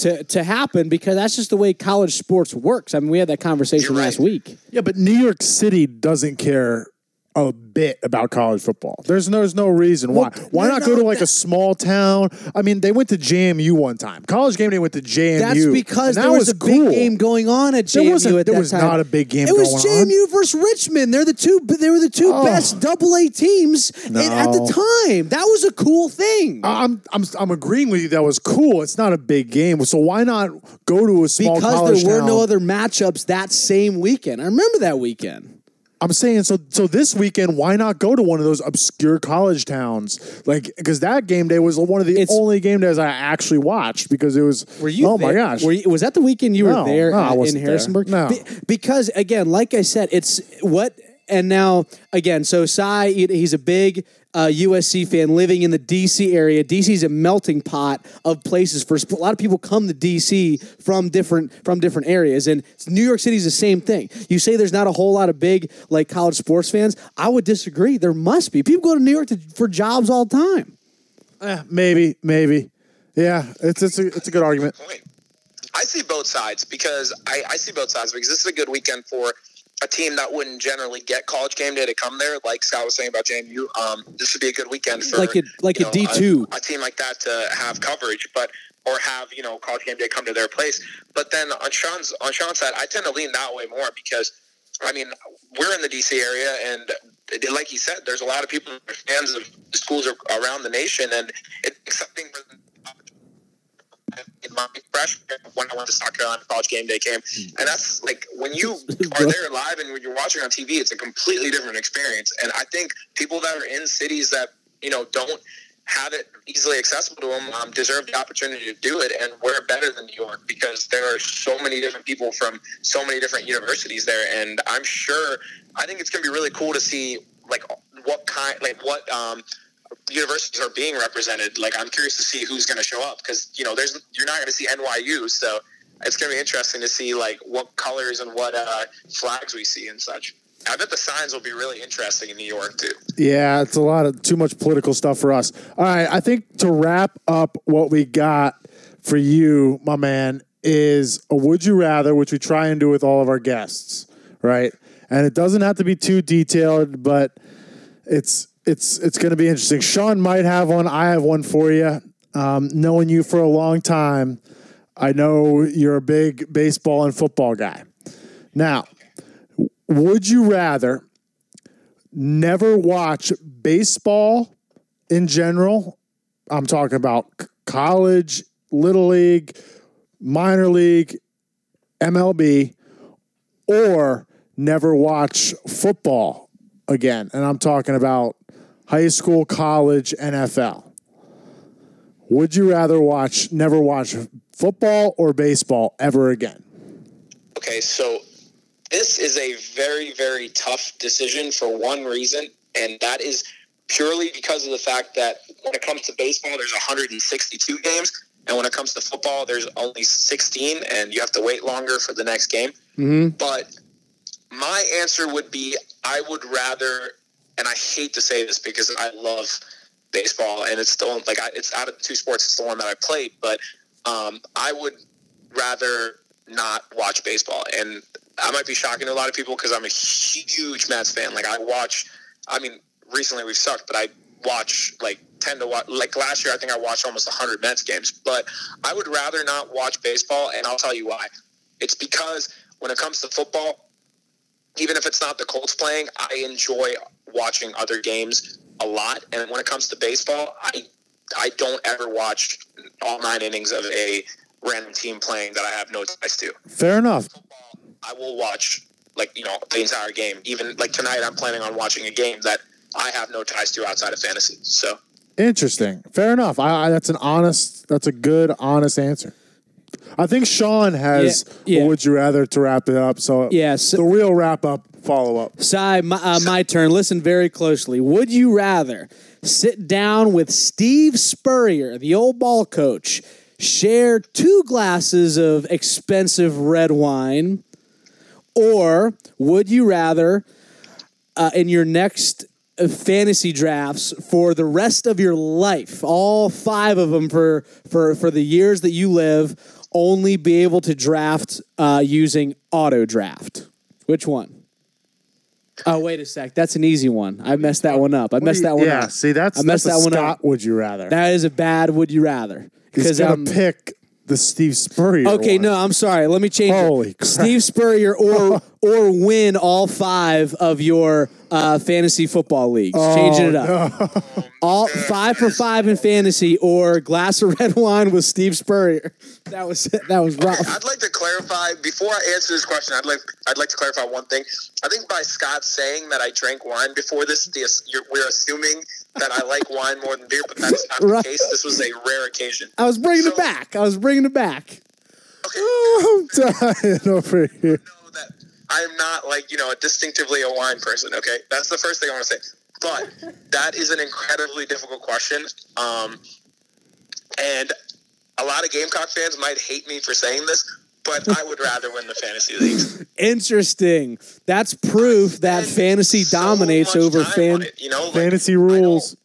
To, to happen because that's just the way college sports works. I mean, we had that conversation right. last week. Yeah, but New York City doesn't care a bit about college football. There's no, there's no reason why. Well, why not no, go to like that- a small town? I mean, they went to JMU one time. College game day went to JMU. That's because and there that was, a cool. big game going on at There JMU wasn't- at there that was time. not a big game It was going on. JMU versus Richmond. They're the two. They were the two Oh. best Double A teams in- at the time. That was a cool thing. I'm I'm I'm agreeing with you. That was cool. It's not a big game, so why not go to a small because there were town? no other matchups that same weekend. I remember that weekend. I'm saying so. So this weekend, why not go to one of those obscure college towns? Like because that game day was one of the It's- only game days I actually watched because it was. Were you? Oh my gosh! You, was that the weekend you No, were there no, I in- in wasn't there. Harrisonburg? No. Be- because again, like I said, it's what. And now again, so Cy, he's a big uh, USC fan living in the DC area. DC is a melting pot of places for a lot of people come to DC from different from different areas, and New York City is the same thing. You say there's not a whole lot of big like college sports fans. I would disagree. There must be. People go to New York to, for jobs all the time. Eh, maybe, maybe. Yeah, it's it's a it's a good argument. I see both sides because I, I see both sides because this is a good weekend for a team that wouldn't generally get college game day to come there. Like Scott was saying about JMU, um, this would be a good weekend for Like a- like a know, D2. a, team like that to have coverage, but or have you know college game day come to their place. But then on Sean's on Sean's side, I tend to lean that way more because I mean we're in the DC area and. Like he said, there's a lot of people who fans of schools around the nation, and it's exciting for my freshman when I went to South Carolina college game day came. And that's like when you are there live and when you're watching on TV, it's a completely different experience. And I think people that are in cities that, you know, don't have it easily accessible to them um, deserve the opportunity to do it. And we're better than New York because there are so many different people from so many different universities there. And I'm sure, I think it's going to be really cool to see like what kind, like what, um, universities are being represented. Like, I'm curious to see who's going to show up because you know, there's you're not going to see NYU, so it's going to be interesting to see like what colors and what uh, flags we see and such. I bet the signs will be really interesting in New York too. Yeah, it's a lot of too much political stuff for us. All right, I think to wrap up what we got for you, my man, is a would you rather, which we try and do with all of our guests, right? And it doesn't have to be too detailed, but it's it's it's going to be interesting. Sean might have one. I have one for you. Um, knowing you for a long time, I know you're a big baseball and football guy. Now, would you rather never watch baseball in general? I'm talking about college, little league, minor league, MLB, or never watch football again. And I'm talking about high school, college, NFL. Would you rather watch never watch football or baseball ever again? Okay, so this is a very, very tough decision for one reason, and that is purely because of the fact that when it comes to baseball, there's 162 games, and when it comes to football, there's only 16, and you have to wait longer for the next game. Mm-hmm. But my answer would be I would rather, and I hate to say this because I love baseball, and it's still like I, it's out of two sports, it's the one that I played, but um, I would rather not watch baseball, and I might be shocking to a lot of people because I'm a huge Mets fan. Like I watch, I mean, recently we've sucked, but I watch like tend to watch. Like last year, I think I watched almost 100 Mets games. But I would rather not watch baseball, and I'll tell you why. It's because when it comes to football, even if it's not the Colts playing, I enjoy watching other games a lot. And when it comes to baseball, I I don't ever watch all nine innings of a random team playing that I have no ties to. Fair enough. Football, I will watch like you know the entire game. Even like tonight, I'm planning on watching a game that I have no ties to outside of fantasy. So Interesting. Fair enough. I, I, that's an honest. That's a good, honest answer. I think Sean has. Yeah, yeah. Would you rather to wrap it up? So Yeah, so- the real wrap up follow up. Sai, my, uh, my turn. Listen very closely. Would you rather sit down with Steve Spurrier, the old ball coach, share two glasses of expensive red wine, or would you rather, uh, in your next uh, fantasy drafts for the rest of your life, all five of them for for for the years that you live, only be able to draft uh, using auto draft? Which one? Oh, wait a sec. That's an easy one. I messed that one up. I messed that one yeah, up. Yeah, see, that's I messed that's a that one Scott up. Would you rather? That is a bad would you rather. Because gonna um, pick the Steve Spurrier. Okay, one. no, I'm sorry. Let me change Holy it. crap. Steve Spurrier or or win all five of your uh, fantasy football leagues. Changing it up. All five for five in fantasy or glass of red wine with Steve Spurrier. That was that was rough. I'd like to clarify before I answer this question. I'd like I'd like to clarify one thing. I think by Scott saying that I drank wine before this, the, you're, we're assuming that I like wine more than beer, but that's not Right. the case. This was a rare occasion. I was bringing it back. I was bringing it back. I'm dying over here. know that I am not like you know a distinctively a wine person. Okay, that's the first thing I want to say. But that is an incredibly difficult question, um, and a lot of Gamecock fans might hate me for saying this, but I would rather win the fantasy leagues. Interesting. That's proof that fantasy so dominates over fan. it, you know, like, Fantasy I rules.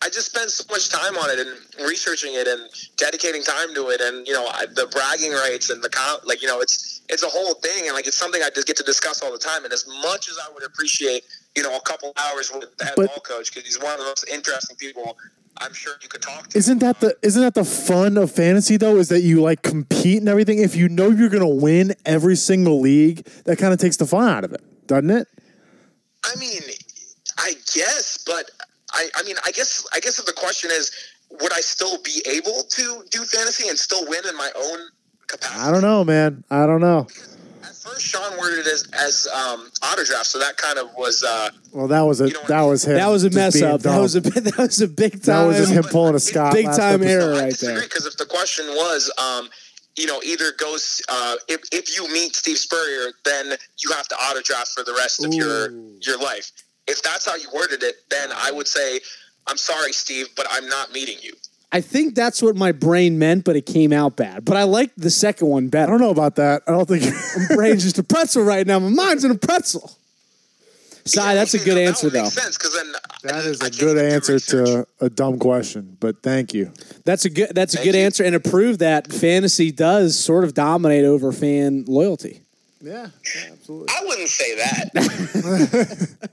I just spend so much time on it and researching it and dedicating time to it, and you know I, the bragging rights and the com- like. You know, it's it's a whole thing, and like it's something I just get to discuss all the time. And as much as I would appreciate, you know, a couple hours with the head But- ball coach because he's one of the most interesting people I'm sure you could talk to. Isn't that the isn't that the fun of fantasy though? Is that you like compete and everything? If you know you're gonna win every single league, that kind of takes the fun out of it, doesn't it? I mean, I guess, but I, I mean, I guess, I guess if the question is, would I still be able to do fantasy and still win in my own capacity? I don't know, man. I don't know. At first, Sean worded as as um, auto draft, so that kind of was. Uh, Well, that was a You know that was him. That was a mess being up. That was a that was a big time. That was just him pulling a Scott. Big time episode. error. I right there. because if the question was, um, you know, either goes uh, if if you meet Steve Spurrier, then you have to auto draft for the rest of your your life. If that's how you worded it, then I would say, I'm sorry, Steve, but I'm not meeting you. I think that's what my brain meant, but it came out bad. But I like the second one better. I don't know about that. I don't think. My brain's just a pretzel right now. My mind's in a pretzel. Si, Yeah, that's a good that answer, though. Sense then that is I a can't good answer research. to a dumb question, but thank you. That's a good. That's a good you. answer, and it proved that fantasy does sort of dominate over fan loyalty. Yeah, absolutely. I wouldn't say that.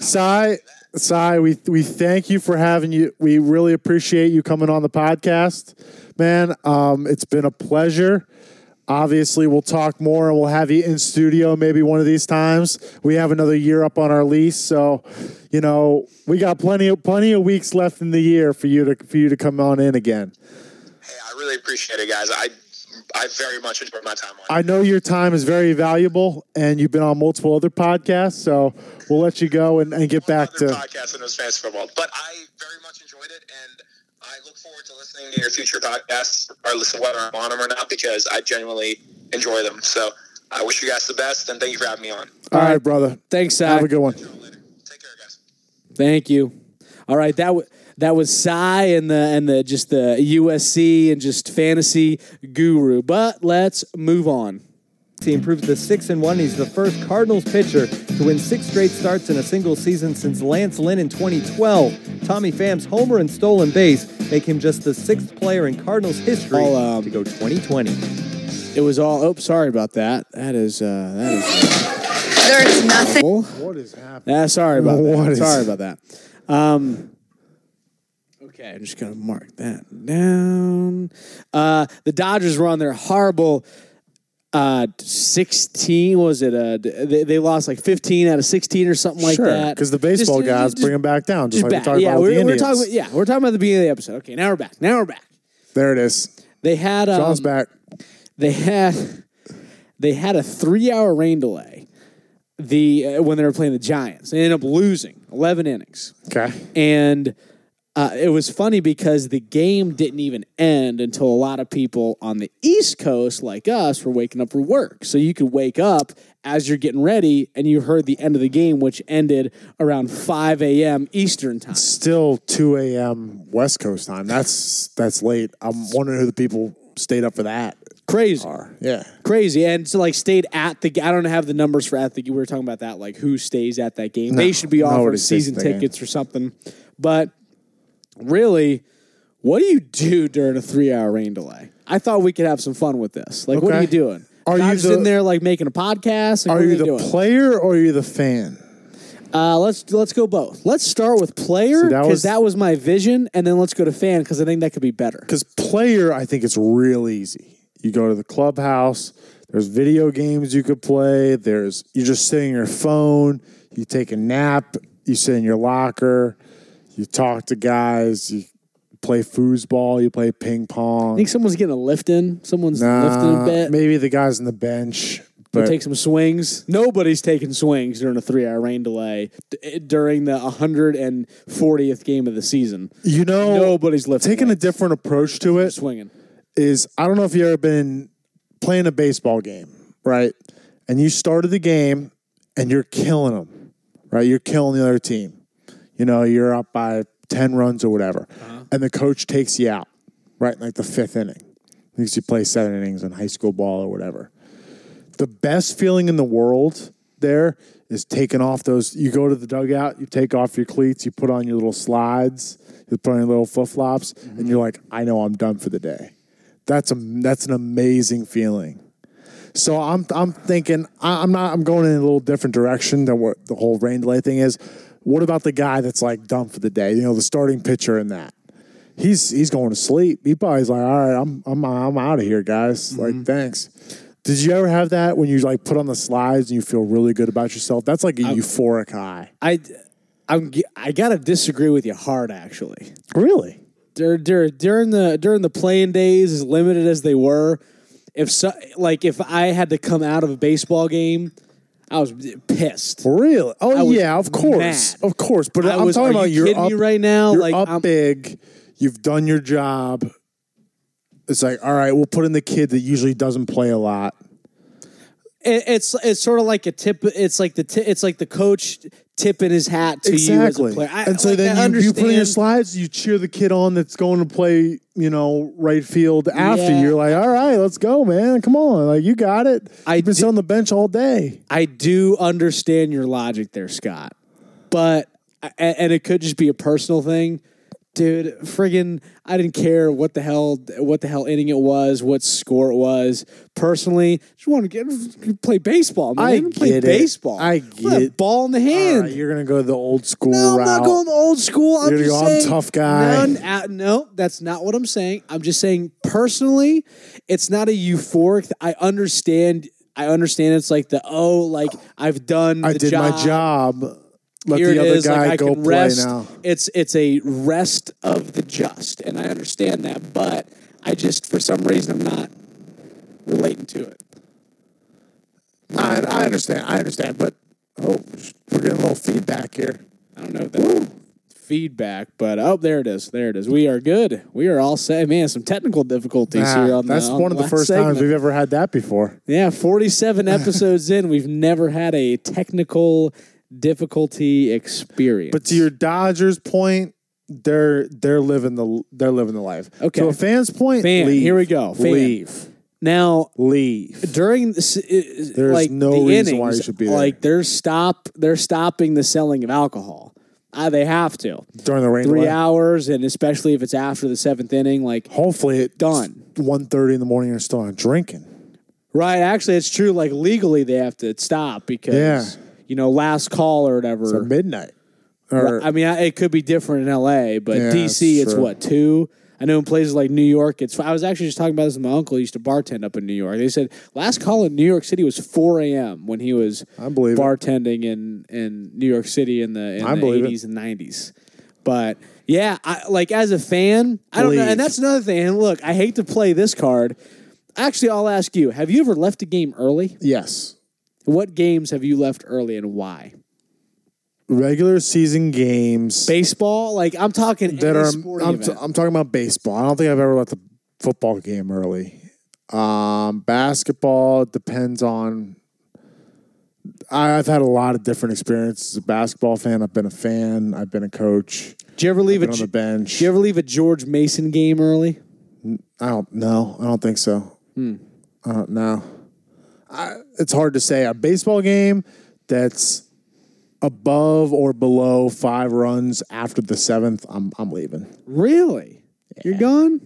Cy, Cy, we we thank you for having you. We really appreciate you coming on the podcast, man. Um, it's been a pleasure. Obviously, we'll talk more and we'll have you in studio maybe one of these times. We have another year up on our lease, so you know we got plenty of plenty of weeks left in the year for you to for you to come on in again. Hey, I really appreciate it, guys. I I very much enjoyed my time on. I know your time is very valuable, and you've been on multiple other podcasts, so we'll let you go and, and get back other to. podcasts in this fantasy football, but I very much enjoyed it, and I look forward to listening to your future podcasts, regardless of whether I'm on them or not, because I genuinely enjoy them. So I wish you guys the best, and thank you for having me on. All right, brother. Thanks, Have a good one. Take care, guys. Thank you. All right, that w- that was Cy and the and the just the USC and just fantasy guru. But let's move on. He improved to six and one. He's the first Cardinals pitcher to win six straight starts in a single season since Lance Lynn in 2012. Tommy Pham's homer and stolen base make him just the sixth player in Cardinals history I'll, um, to go 2020. It was all. Oh, sorry about that. That is. Uh, that is. There's nothing. What is happening? ah, sorry about What that. is- Sorry about that. Um, okay, I'm just gonna mark that down. Uh, the Dodgers were on their horrible. Uh, 16 was it? Uh, they, they lost like 15 out of 16 or something like sure, that. because the baseball Just- guys just- bring them back down, just, just like back. we yeah, about we're, the we're talking. Yeah, we're talking about the beginning of the episode. Okay, now we're back. Now we're back. There it is. They had um, John's back. they had they had a three hour rain delay. The uh, when they were playing the Giants, they ended up losing eleven innings, Okay. and uh, it was funny because the game didn't even end until a lot of people on the East Coast, like us, were waking up for work. So you could wake up as you're getting ready, and you heard the end of the game, which ended around five a.m. Eastern time. Still 2 a.m. West Coast time. That's that's late. I'm wondering who the people stayed up for that Crazy. are. Yeah. crazy and so like stayed at the i don't have the numbers for at the we were talking about that like who stays at that game they should be stays season tickets or something but really what do you do during a three hour rain delay i thought we could have some fun with this like what are you doing Are you Dodgers the- in there like making a podcast Like, Are what you the doing? player or are you the fan? uh, let's let's go both let's start with player that because was- that was my vision and then let's go to fan because i think that could be better Because player, I think it's real easy. You go to the clubhouse. There's video games you could play. There's you're just sitting on your phone. You take a nap. You sit in your locker. You talk to guys. You play foosball. You play ping pong. i think someone's getting a lift in someone's lifting a bit Maybe the guys on the bench. But take some swings. Nobody's taking swings during a three-hour rain delay d- eh, during the 140th game of the season. you know, Nobody's lifting. taking a different approach to it swinging. is I don't know if you ever been playing a baseball game, right? And you started the game and you're killing them, right? You're killing the other team. You know, you're up by 10 runs or whatever. Uh-huh. And the coach takes you out, right? Like the fifth inning. Because you play seven innings in high school ball or whatever. The best feeling in the world there is taking off those. You go to the dugout, you take off your cleats, you put on your little slides, you put on your little flip flops, and mm-hmm. you're like, I know I'm done for the day. That's a that's an amazing feeling. So I'm I'm thinking I'm not I'm going in a little different direction than what the whole rain delay thing is. What about the guy that's like done for the day? You know, the starting pitcher in that. He's he's going to sleep. He probably's like, all right, I'm I'm I'm out of here, guys. Like, mm-hmm. thanks. Did you ever have that when you like put on the slides and you feel really good about yourself? That's like a euphoric high. I, I'm, I gotta disagree with you hard. Actually, Really? Dur- dur- during the during the playing days, as limited as they were, if so, like if I had to come out of a baseball game, I was pissed. Really? Oh yeah, of course, mad. of course. But I I'm was- talking are about you kidding up, me right now? You're Like, up I'm- big. You've done your job. It's like, all right, we'll put in the kid that usually doesn't play a lot. It, it's it's sort of like a tip. It's like the ti it's like the coach tipping his hat to you as a player. I, and so like, then you, you put in your slides, you cheer the kid on that's going to play, you know, right field after. Yeah. You're like, all right, let's go, man. Come on. Like, you got it. I You've been sitting on the bench all day. I do understand your logic there, Scott, but and it could just be a personal thing, dude. Friggin', I didn't care what the hell what the hell inning it was, what score it was. Personally, just want to get play baseball. Man. I play it. baseball. I Want a get- ball in the hand. right, you're going to go the old school No, I'm not going the old school. I'm You're gonna just saying, tough guy. No, uh, no, that's not what I'm saying. I'm just saying personally, it's not a euphoric. I understand. I understand. It's like the oh, like I've done. I did job. my job. Let Here the other is. guy Like I go can play rest. now. It's it's a rest of the just, and I understand that. But I just for some reason I'm not relating to it. I, I understand. I understand. But oh, we're getting a little feedback here. I don't know if that feedback, but oh, there it is. There it is. We are good. We are all set. Man, some technical difficulties Nah, here on that's the, on one of the first segment. times we've ever had that before. Yeah, 47 episodes in, we've never had a technical difficulty experience. But to your Dodgers point, they're they're living the they're living the life. Okay. To a fan's point, Fan, leave. here we go. Fan. Leave. now, Leave. during this, uh, There's like no the reason why you should be there. Like they're stop, they're stopping the selling of alcohol. Uh, they have to During the rain three delay. hours, and especially if it's after the seventh inning. Like Hopefully it's Done. 1.30 in the morning. You're still not drinking. right, actually, it's true. Like legally, they have to stop because Yeah. You know last call or whatever. So midnight. Or I mean, I- it could be different in LA, but Yeah, DC, it's true. what two. I know in places like New York, it's. I was actually just talking about this with my uncle. He used to bartend up in New York. They said last call in New York City was 4 a.m. when he was I believe it. bartending in in New York City in the in the believe it. 80s and 90s. But yeah, I, like as a fan, I don't know, and that's another thing. And look, I hate to play this card. Actually, I'll ask you: Have you ever left a game early? yes. What games have you left early, and why? Regular season games Baseball, like I'm talking that are I'm, event. I'm talking about baseball. I don't think I've ever left a football game early. Um, basketball depends on. I, I've had a lot of different experiences. As a basketball fan, I've been a fan. I've been a coach. Did you ever leave a Been on the bench. Did you ever leave a George Mason game early? I don't know. I don't think so. I don't know. I, it's hard to say. A baseball game that's above or below five runs after the seventh, I'm I'm leaving. Really? You're gone?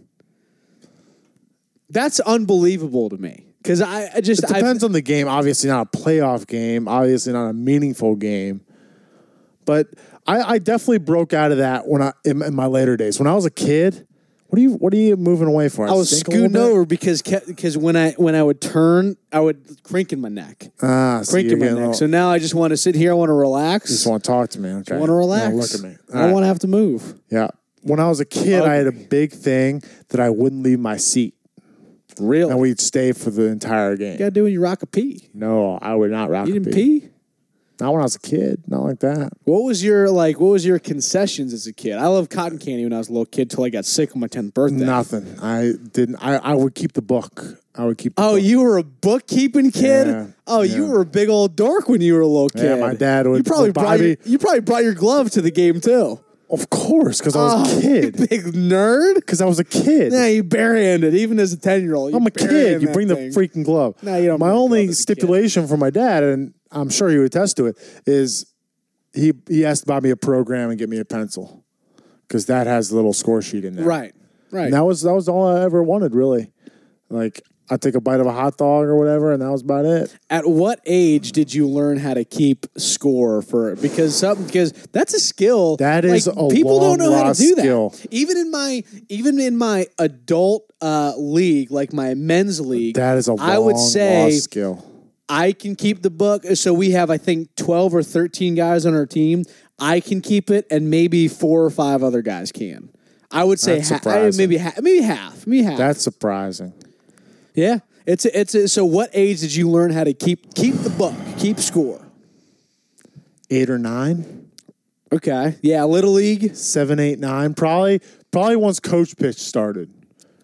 That's unbelievable to me. Because I, I just It depends on the game. Obviously, not a playoff game. Obviously, not a meaningful game. But I, I definitely broke out of that when I in, in my later days. When I was a kid, what are you what are you moving away for? I, was Stink a little scooting bit? over because because when I when I would turn, I would crink in my neck, Ah, so you're in my getting neck. So now I just want to sit here. I want to relax. just want to talk to me. Okay, I want to relax. Now look at me. I All don't right. want to have to move. Yeah. When I was a kid, I had a big thing that I wouldn't leave my seat, Really? and we'd stay for the entire game. you got to do when you rock a pee. No, I would not rock. You a didn't pee. pee? Not when I was a kid. Not like that. What was your like? What was your concessions as a kid? I loved cotton candy when I was a little kid till I got sick on my tenth birthday. Nothing. I didn't. I, I would keep the book. I would keep. The Oh, book. you were a bookkeeping kid. Yeah, oh, you were a big old dork when you were a little kid. Yeah, my dad would- You probably would brought your, you probably brought your glove to the game too. Of course, because I was Oh, a kid. big nerd. Because I was a kid. Yeah, you barehanded, even as a ten year old. I'm a kid. You bring the freaking glove. No, you don't My only glove as a kid. stipulation for my dad, and I'm sure he would attest to it, is he he has to buy me a program and get me a pencil because that has a little score sheet in there. Right, right. And that was that was all I ever wanted, really. Like I take a bite of a hot dog or whatever, and that was about it. At what age did you learn how to keep score for because some because that's a skill That is like, a people don't know how to do skill. that. Even in my even in my adult uh, league, like my men's league, That is a long, I would say lost skill. I can keep the book. So we have, I think, 12 or 13 guys on our team. I can keep it, and maybe four or five other guys can. I would say ha- I- maybe ha- maybe half, maybe half. That's surprising. yeah. It's a, it's a, so. What age did you learn how to keep keep the book, keep score? Eight or nine, Okay. Yeah. Little league. seven, eight, nine, probably. Probably once coach pitch started.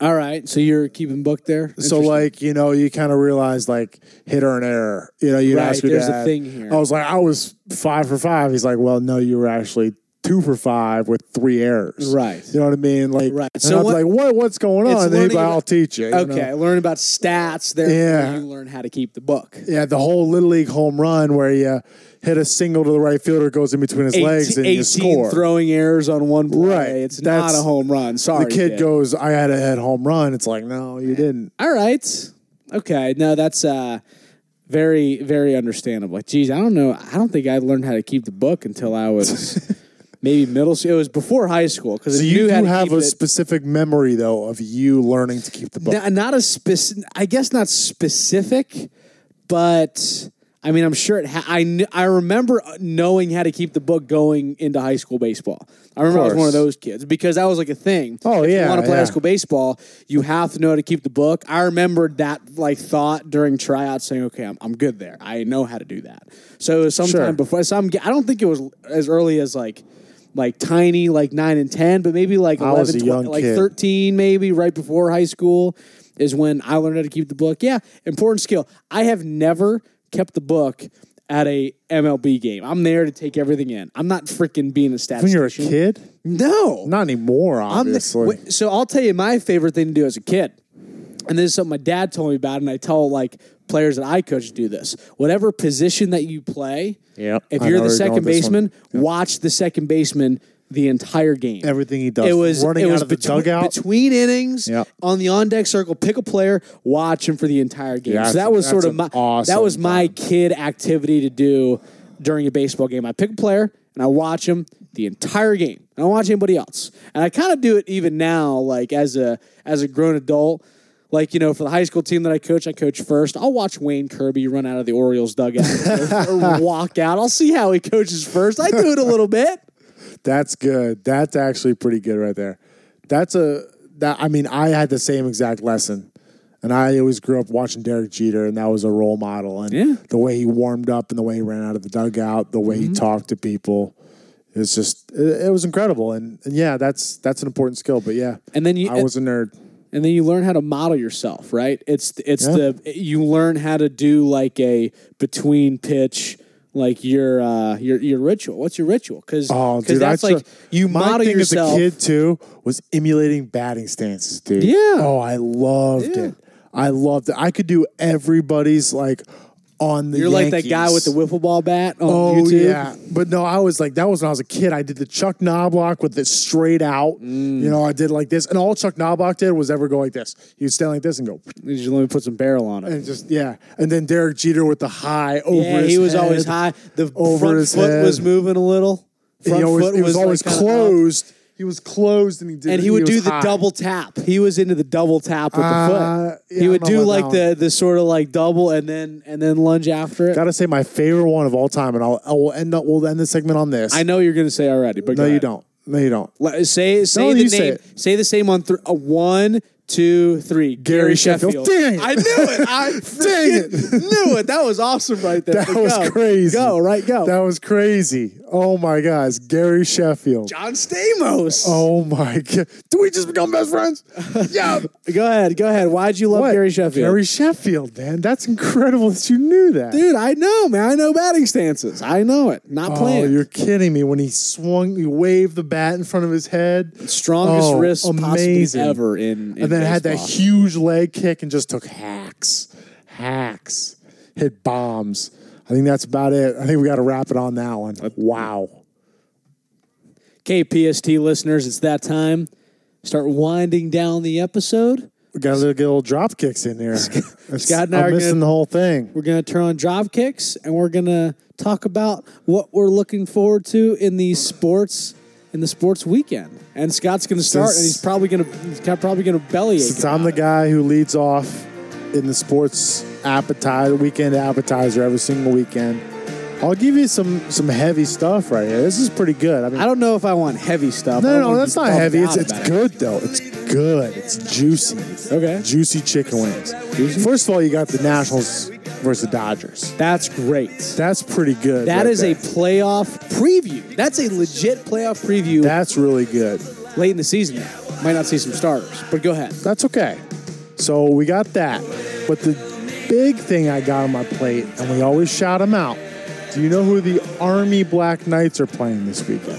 All right. So you're keeping book there. So like you know you kind of realize like hit or an error. You know you'd Right, ask your there's a thing here. I was like I was five for five. He's like, well, no, you were actually two for five with three errors. Right. You know what I mean? Like Right. So what- like what what's going on? And then he'd be learning like, about- I'll teach you. you okay, know? learn about stats. There, Yeah. you learn how to keep the book. Yeah, the whole little league home run where you hit a single to the right fielder goes in between his legs and you 18 score. throwing errors on one play. Right. It's That's- not a home run. Sorry, the kid goes, I had a head home run. It's like, no, you didn't. All right. Okay. No, that's uh, very, very understandable. Like, geez, I don't know. I don't think I learned how to keep the book until I was maybe middle school. It was before high school because So you do have a it. specific memory though of you learning to keep the book. Not, not a specific. I guess not specific, but I mean, I'm sure it. Ha- I kn- I remember uh, knowing how to keep the book going into high school baseball. I remember I was one of those kids because that was like a thing. Oh, if yeah, you want to play yeah. high school baseball, you have to know how to keep the book. I remembered that like thought during tryouts, saying, "Okay, I'm, I'm good there. I know how to do that." So sometime Sure. before. So I'm, I don't think it was as early as like. Like tiny, like nine and ten, but maybe like I was 11, a young 12 like kid. thirteen, maybe right before high school is when I learned how to keep the book. Yeah, important skill. I have never kept the book at a MLB game. I'm there to take everything in. I'm not freaking being a statue. When you're a kid, no, not anymore. I'm the- Obviously, so I'll tell you my favorite thing to do as a kid, and this is something my dad told me about, and I tell like players that I coach do this. Whatever position that you play, Yep. if I you're the where you're going second with this one. baseman, watch the second baseman the entire game. Everything he does. It was running it was out of the between, dugout. between innings Yep. on the on deck circle. Pick a player, watch him for the entire game. Yeah, so that was sort of my awesome that was my kid activity to do during a baseball game. I pick a player and I watch him the entire game. I don't watch anybody else, and I kind of do it even now, like as a as a grown adult. Like you know, for the high school team that I coach, I coach first. I'll watch Wayne Kirby run out of the Orioles dugout or walk out. I'll see how he coaches first. I do it a little bit. That's good. That's actually pretty good right there. That's a that. I mean, I had the same exact lesson, and I always grew up watching Derek Jeter, and that was a role model. And Yeah. the way he warmed up, and the way he ran out of the dugout, the way Mm-hmm. he talked to people, it's just it, it was incredible. And, and yeah, that's that's an important skill. But yeah, And then you I was a nerd. And then you learn how to model yourself, right? It's it's Yeah. the you learn how to do like a between pitch, like your uh your your ritual. What's your ritual? Because Oh, dude, that's I like you my model thing yourself. as a kid too was emulating batting stances, dude. Yeah. Oh, I loved Yeah. it. I loved it. I could do everybody's like on the. You're like that guy with the Yankees. wiffle ball bat on Oh YouTube. yeah, but no, I was like that was when I was a kid. I did the Chuck Knoblauch with it straight out. Mm. You know, I did like this, and all Chuck Knoblauch did was ever go like this. He would stand like this and go, You just let me put some barrel on it. and just yeah, and then Derek Jeter with the high over. yeah, he was head. always high. The over front his foot head. was moving a little. He always, foot was, like, always kinda up. He was closed, and he did. and he would do the high. double tap. He was into the double tap with Uh, the foot. yeah, he would do like the the sort of like double and then and then lunge after it. Gotta say my favorite one of all time, and I'll I will end up. We'll end the segment on this. I know you're to say already, but No, you don't. No, you don't. Let- Say say No, the you say it. Say the same on th- uh, one, two, three. Gary, Sheffield. Sheffield. Dang it. I knew it. I Dang freaking knew it. That was awesome right there. That But was go. crazy. Go right. Go. That was crazy. Oh my gosh, Gary Sheffield. John Stamos. Oh my god. Do we just become best friends? yeah. Go ahead. Go ahead. Why'd you love What? Gary Sheffield? Gary Sheffield, man. That's incredible that you knew that. Dude, I know, man. I know batting stances. I know it. Not Oh, planned. you're kidding me. When he swung, he waved the bat in front of his head. Strongest Oh, wrist amazing. possibly ever in, in then had that baseball. huge leg kick and just took hacks. Hacks. Hit bombs. I think that's about it. I think we got to wrap it on that one. Wow. KPST listeners, it's that time. Start winding down the episode. We got to get a little drop kicks in there. Scott and I are I'm missing gonna- the whole thing. We're going to turn on drop kicks and we're going to talk about what we're looking forward to in the sports in the sports weekend. And Scott's going to start and he's probably going to he's probably going to bellyache. Since I'm the guy who leads off in the sports appetizer, weekend appetizer every single weekend, I'll give you some some heavy stuff right here. This is pretty good. I mean, I don't know if I want heavy stuff. I no, no, that's not heavy. It's it's good though. It's good. It's juicy. Okay. Juicy chicken wings. First of all, you got the Nationals versus the Dodgers. That's great. That's pretty good. That right is a playoff preview. That's a legit playoff preview That's really good. late in the season. Might not see some starters, but go ahead. That's okay. So we got that. But the big thing I got on my plate, and we always shout them out. Do you know who the Army Black Knights are playing this weekend?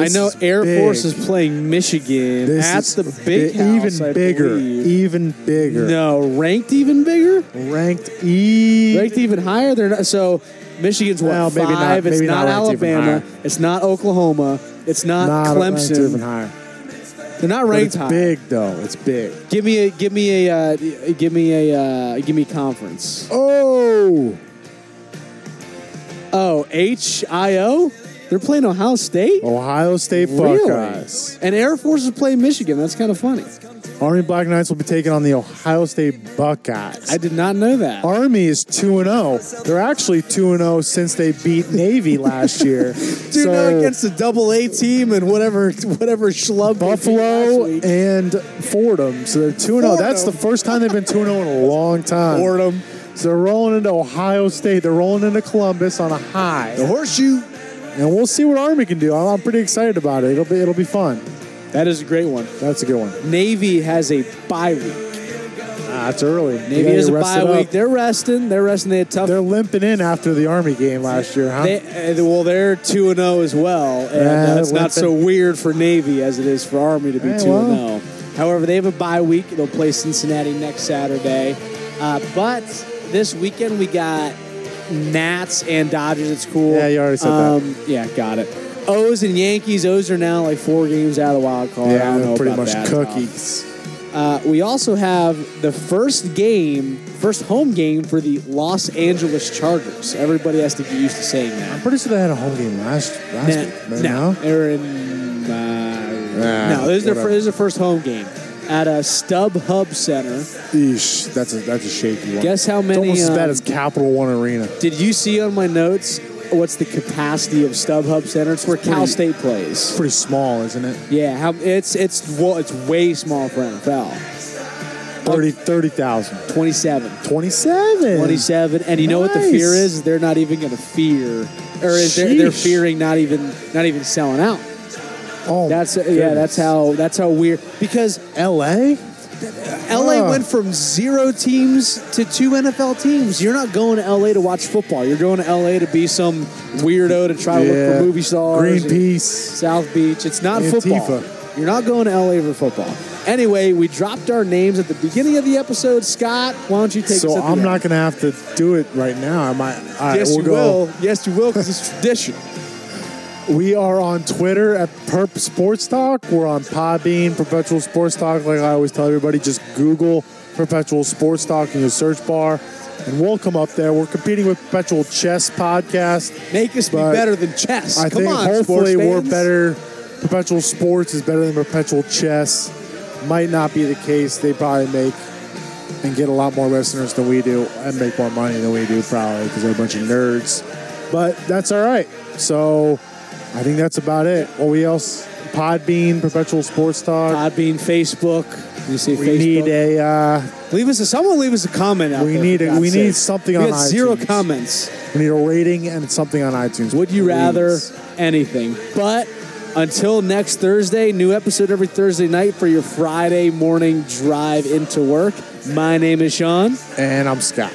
I know Air big. Force is playing Michigan This at is the big bi- house. even I bigger, believe. even bigger. No, ranked even bigger. Ranked E. Ranked even higher. They're not. So Michigan's what Well, five? maybe not- it's maybe not, not ranked even Alabama. higher. It's not Oklahoma. It's not, not ranked Clemson. even higher. They're not But ranked it's high. big though. It's big. Give me a give me a uh, give me a uh, give me conference. Oh, Oh, H I O. They're playing Ohio State. Ohio State Really? Buckeyes. And Air Force is playing Michigan. That's kind of funny. Army Black Knights will be taking on the Ohio State Buckeyes. I did not know that. Army is 2 0. They're actually 2 0 since they beat Navy last year. No against the double A team and whatever whatever schlub Buffalo and Fordham. So they're 2 0. That's the first time they've been 2 0 in a long time. Fordham. So they're rolling into Ohio State. They're rolling into Columbus on a high. The horseshoe. And we'll see what Army can do. I'm, pretty excited about it. It'll be it'll be fun. That is a great one. That's a good one. Navy has a bye week. Ah, it's early. Navy has a bye it up. week. They're resting. They're resting. They had tough. They're limping in after the Army game last year, huh? They, uh, well, they're two and zero as well, and uh, it's not so weird for Navy as it is for Army to be two and zero. However, they have a bye week. They'll play Cincinnati next Saturday, uh, but this weekend we got Nats and Dodgers. It's cool. Yeah, you already said that. um, Yeah, got it. O's and Yankees. O's are now like four games out of the wild card. I yeah, don't know they're pretty much that. cookies. Uh, we also have the first game, first home game for the Los Angeles Chargers. Everybody has to get used to saying that. I'm pretty sure they had a home game last last Nah, week. but no, no? they're in. Uh, Nah, no, this is their this is their first home game at a Stub Hub Center. Eesh, that's a that's a shaky one. Guess how It's many? almost as bad um, as Capital One Arena. Did you see on my notes what's the capacity of Stub Hub Center? It's where Cal pretty- State plays. Pretty small, isn't it? Yeah, how, it's it's well, it's way small for NFL. 30 30,000. 27. 27. 27 and you know what the fear is they're not even going to fear or is they're, they're fearing not even not even selling out Oh, that's my yeah that's how that's how weird because LA? LA went from zero teams to two NFL teams you're not going to LA to watch football you're going to LA to be some weirdo to try to look for movie stars Greenpeace. South Beach it's not Antifa. football you're not going to LA for football anyway we dropped our names at the beginning of the episode Scott why don't you take So I'm end? not going to have to do it right now. I might. Right, Yes, we'll you go. will. Yes, you will, because it's tradition. We are on Twitter at Perp Sports Talk. We're on Podbean, Perpetual Sports Talk. Like I always tell everybody, just Google Perpetual Sports Talk in your search bar, and we'll come up there. We're competing with Perpetual Chess Podcast. Make us be better than chess. I Come think on, hopefully we're fans. better. Perpetual Sports is better than Perpetual Chess. Might not be the case. They probably make and get a lot more listeners than we do and make more money than we do probably because they're a bunch of nerds. But that's all right. So I think that's about it. What we else? Podbean, Perpetual Sports Talk. Podbean, Facebook. You see we Facebook. need a uh, leave us a someone. Leave us a comment. Out We there, need a- we sake. need something we on got zero comments. we need a rating and something on iTunes. Would you please. rather anything? But until next Thursday, new episode every Thursday night for your Friday morning drive into work. My name is Sean. And I'm Scott.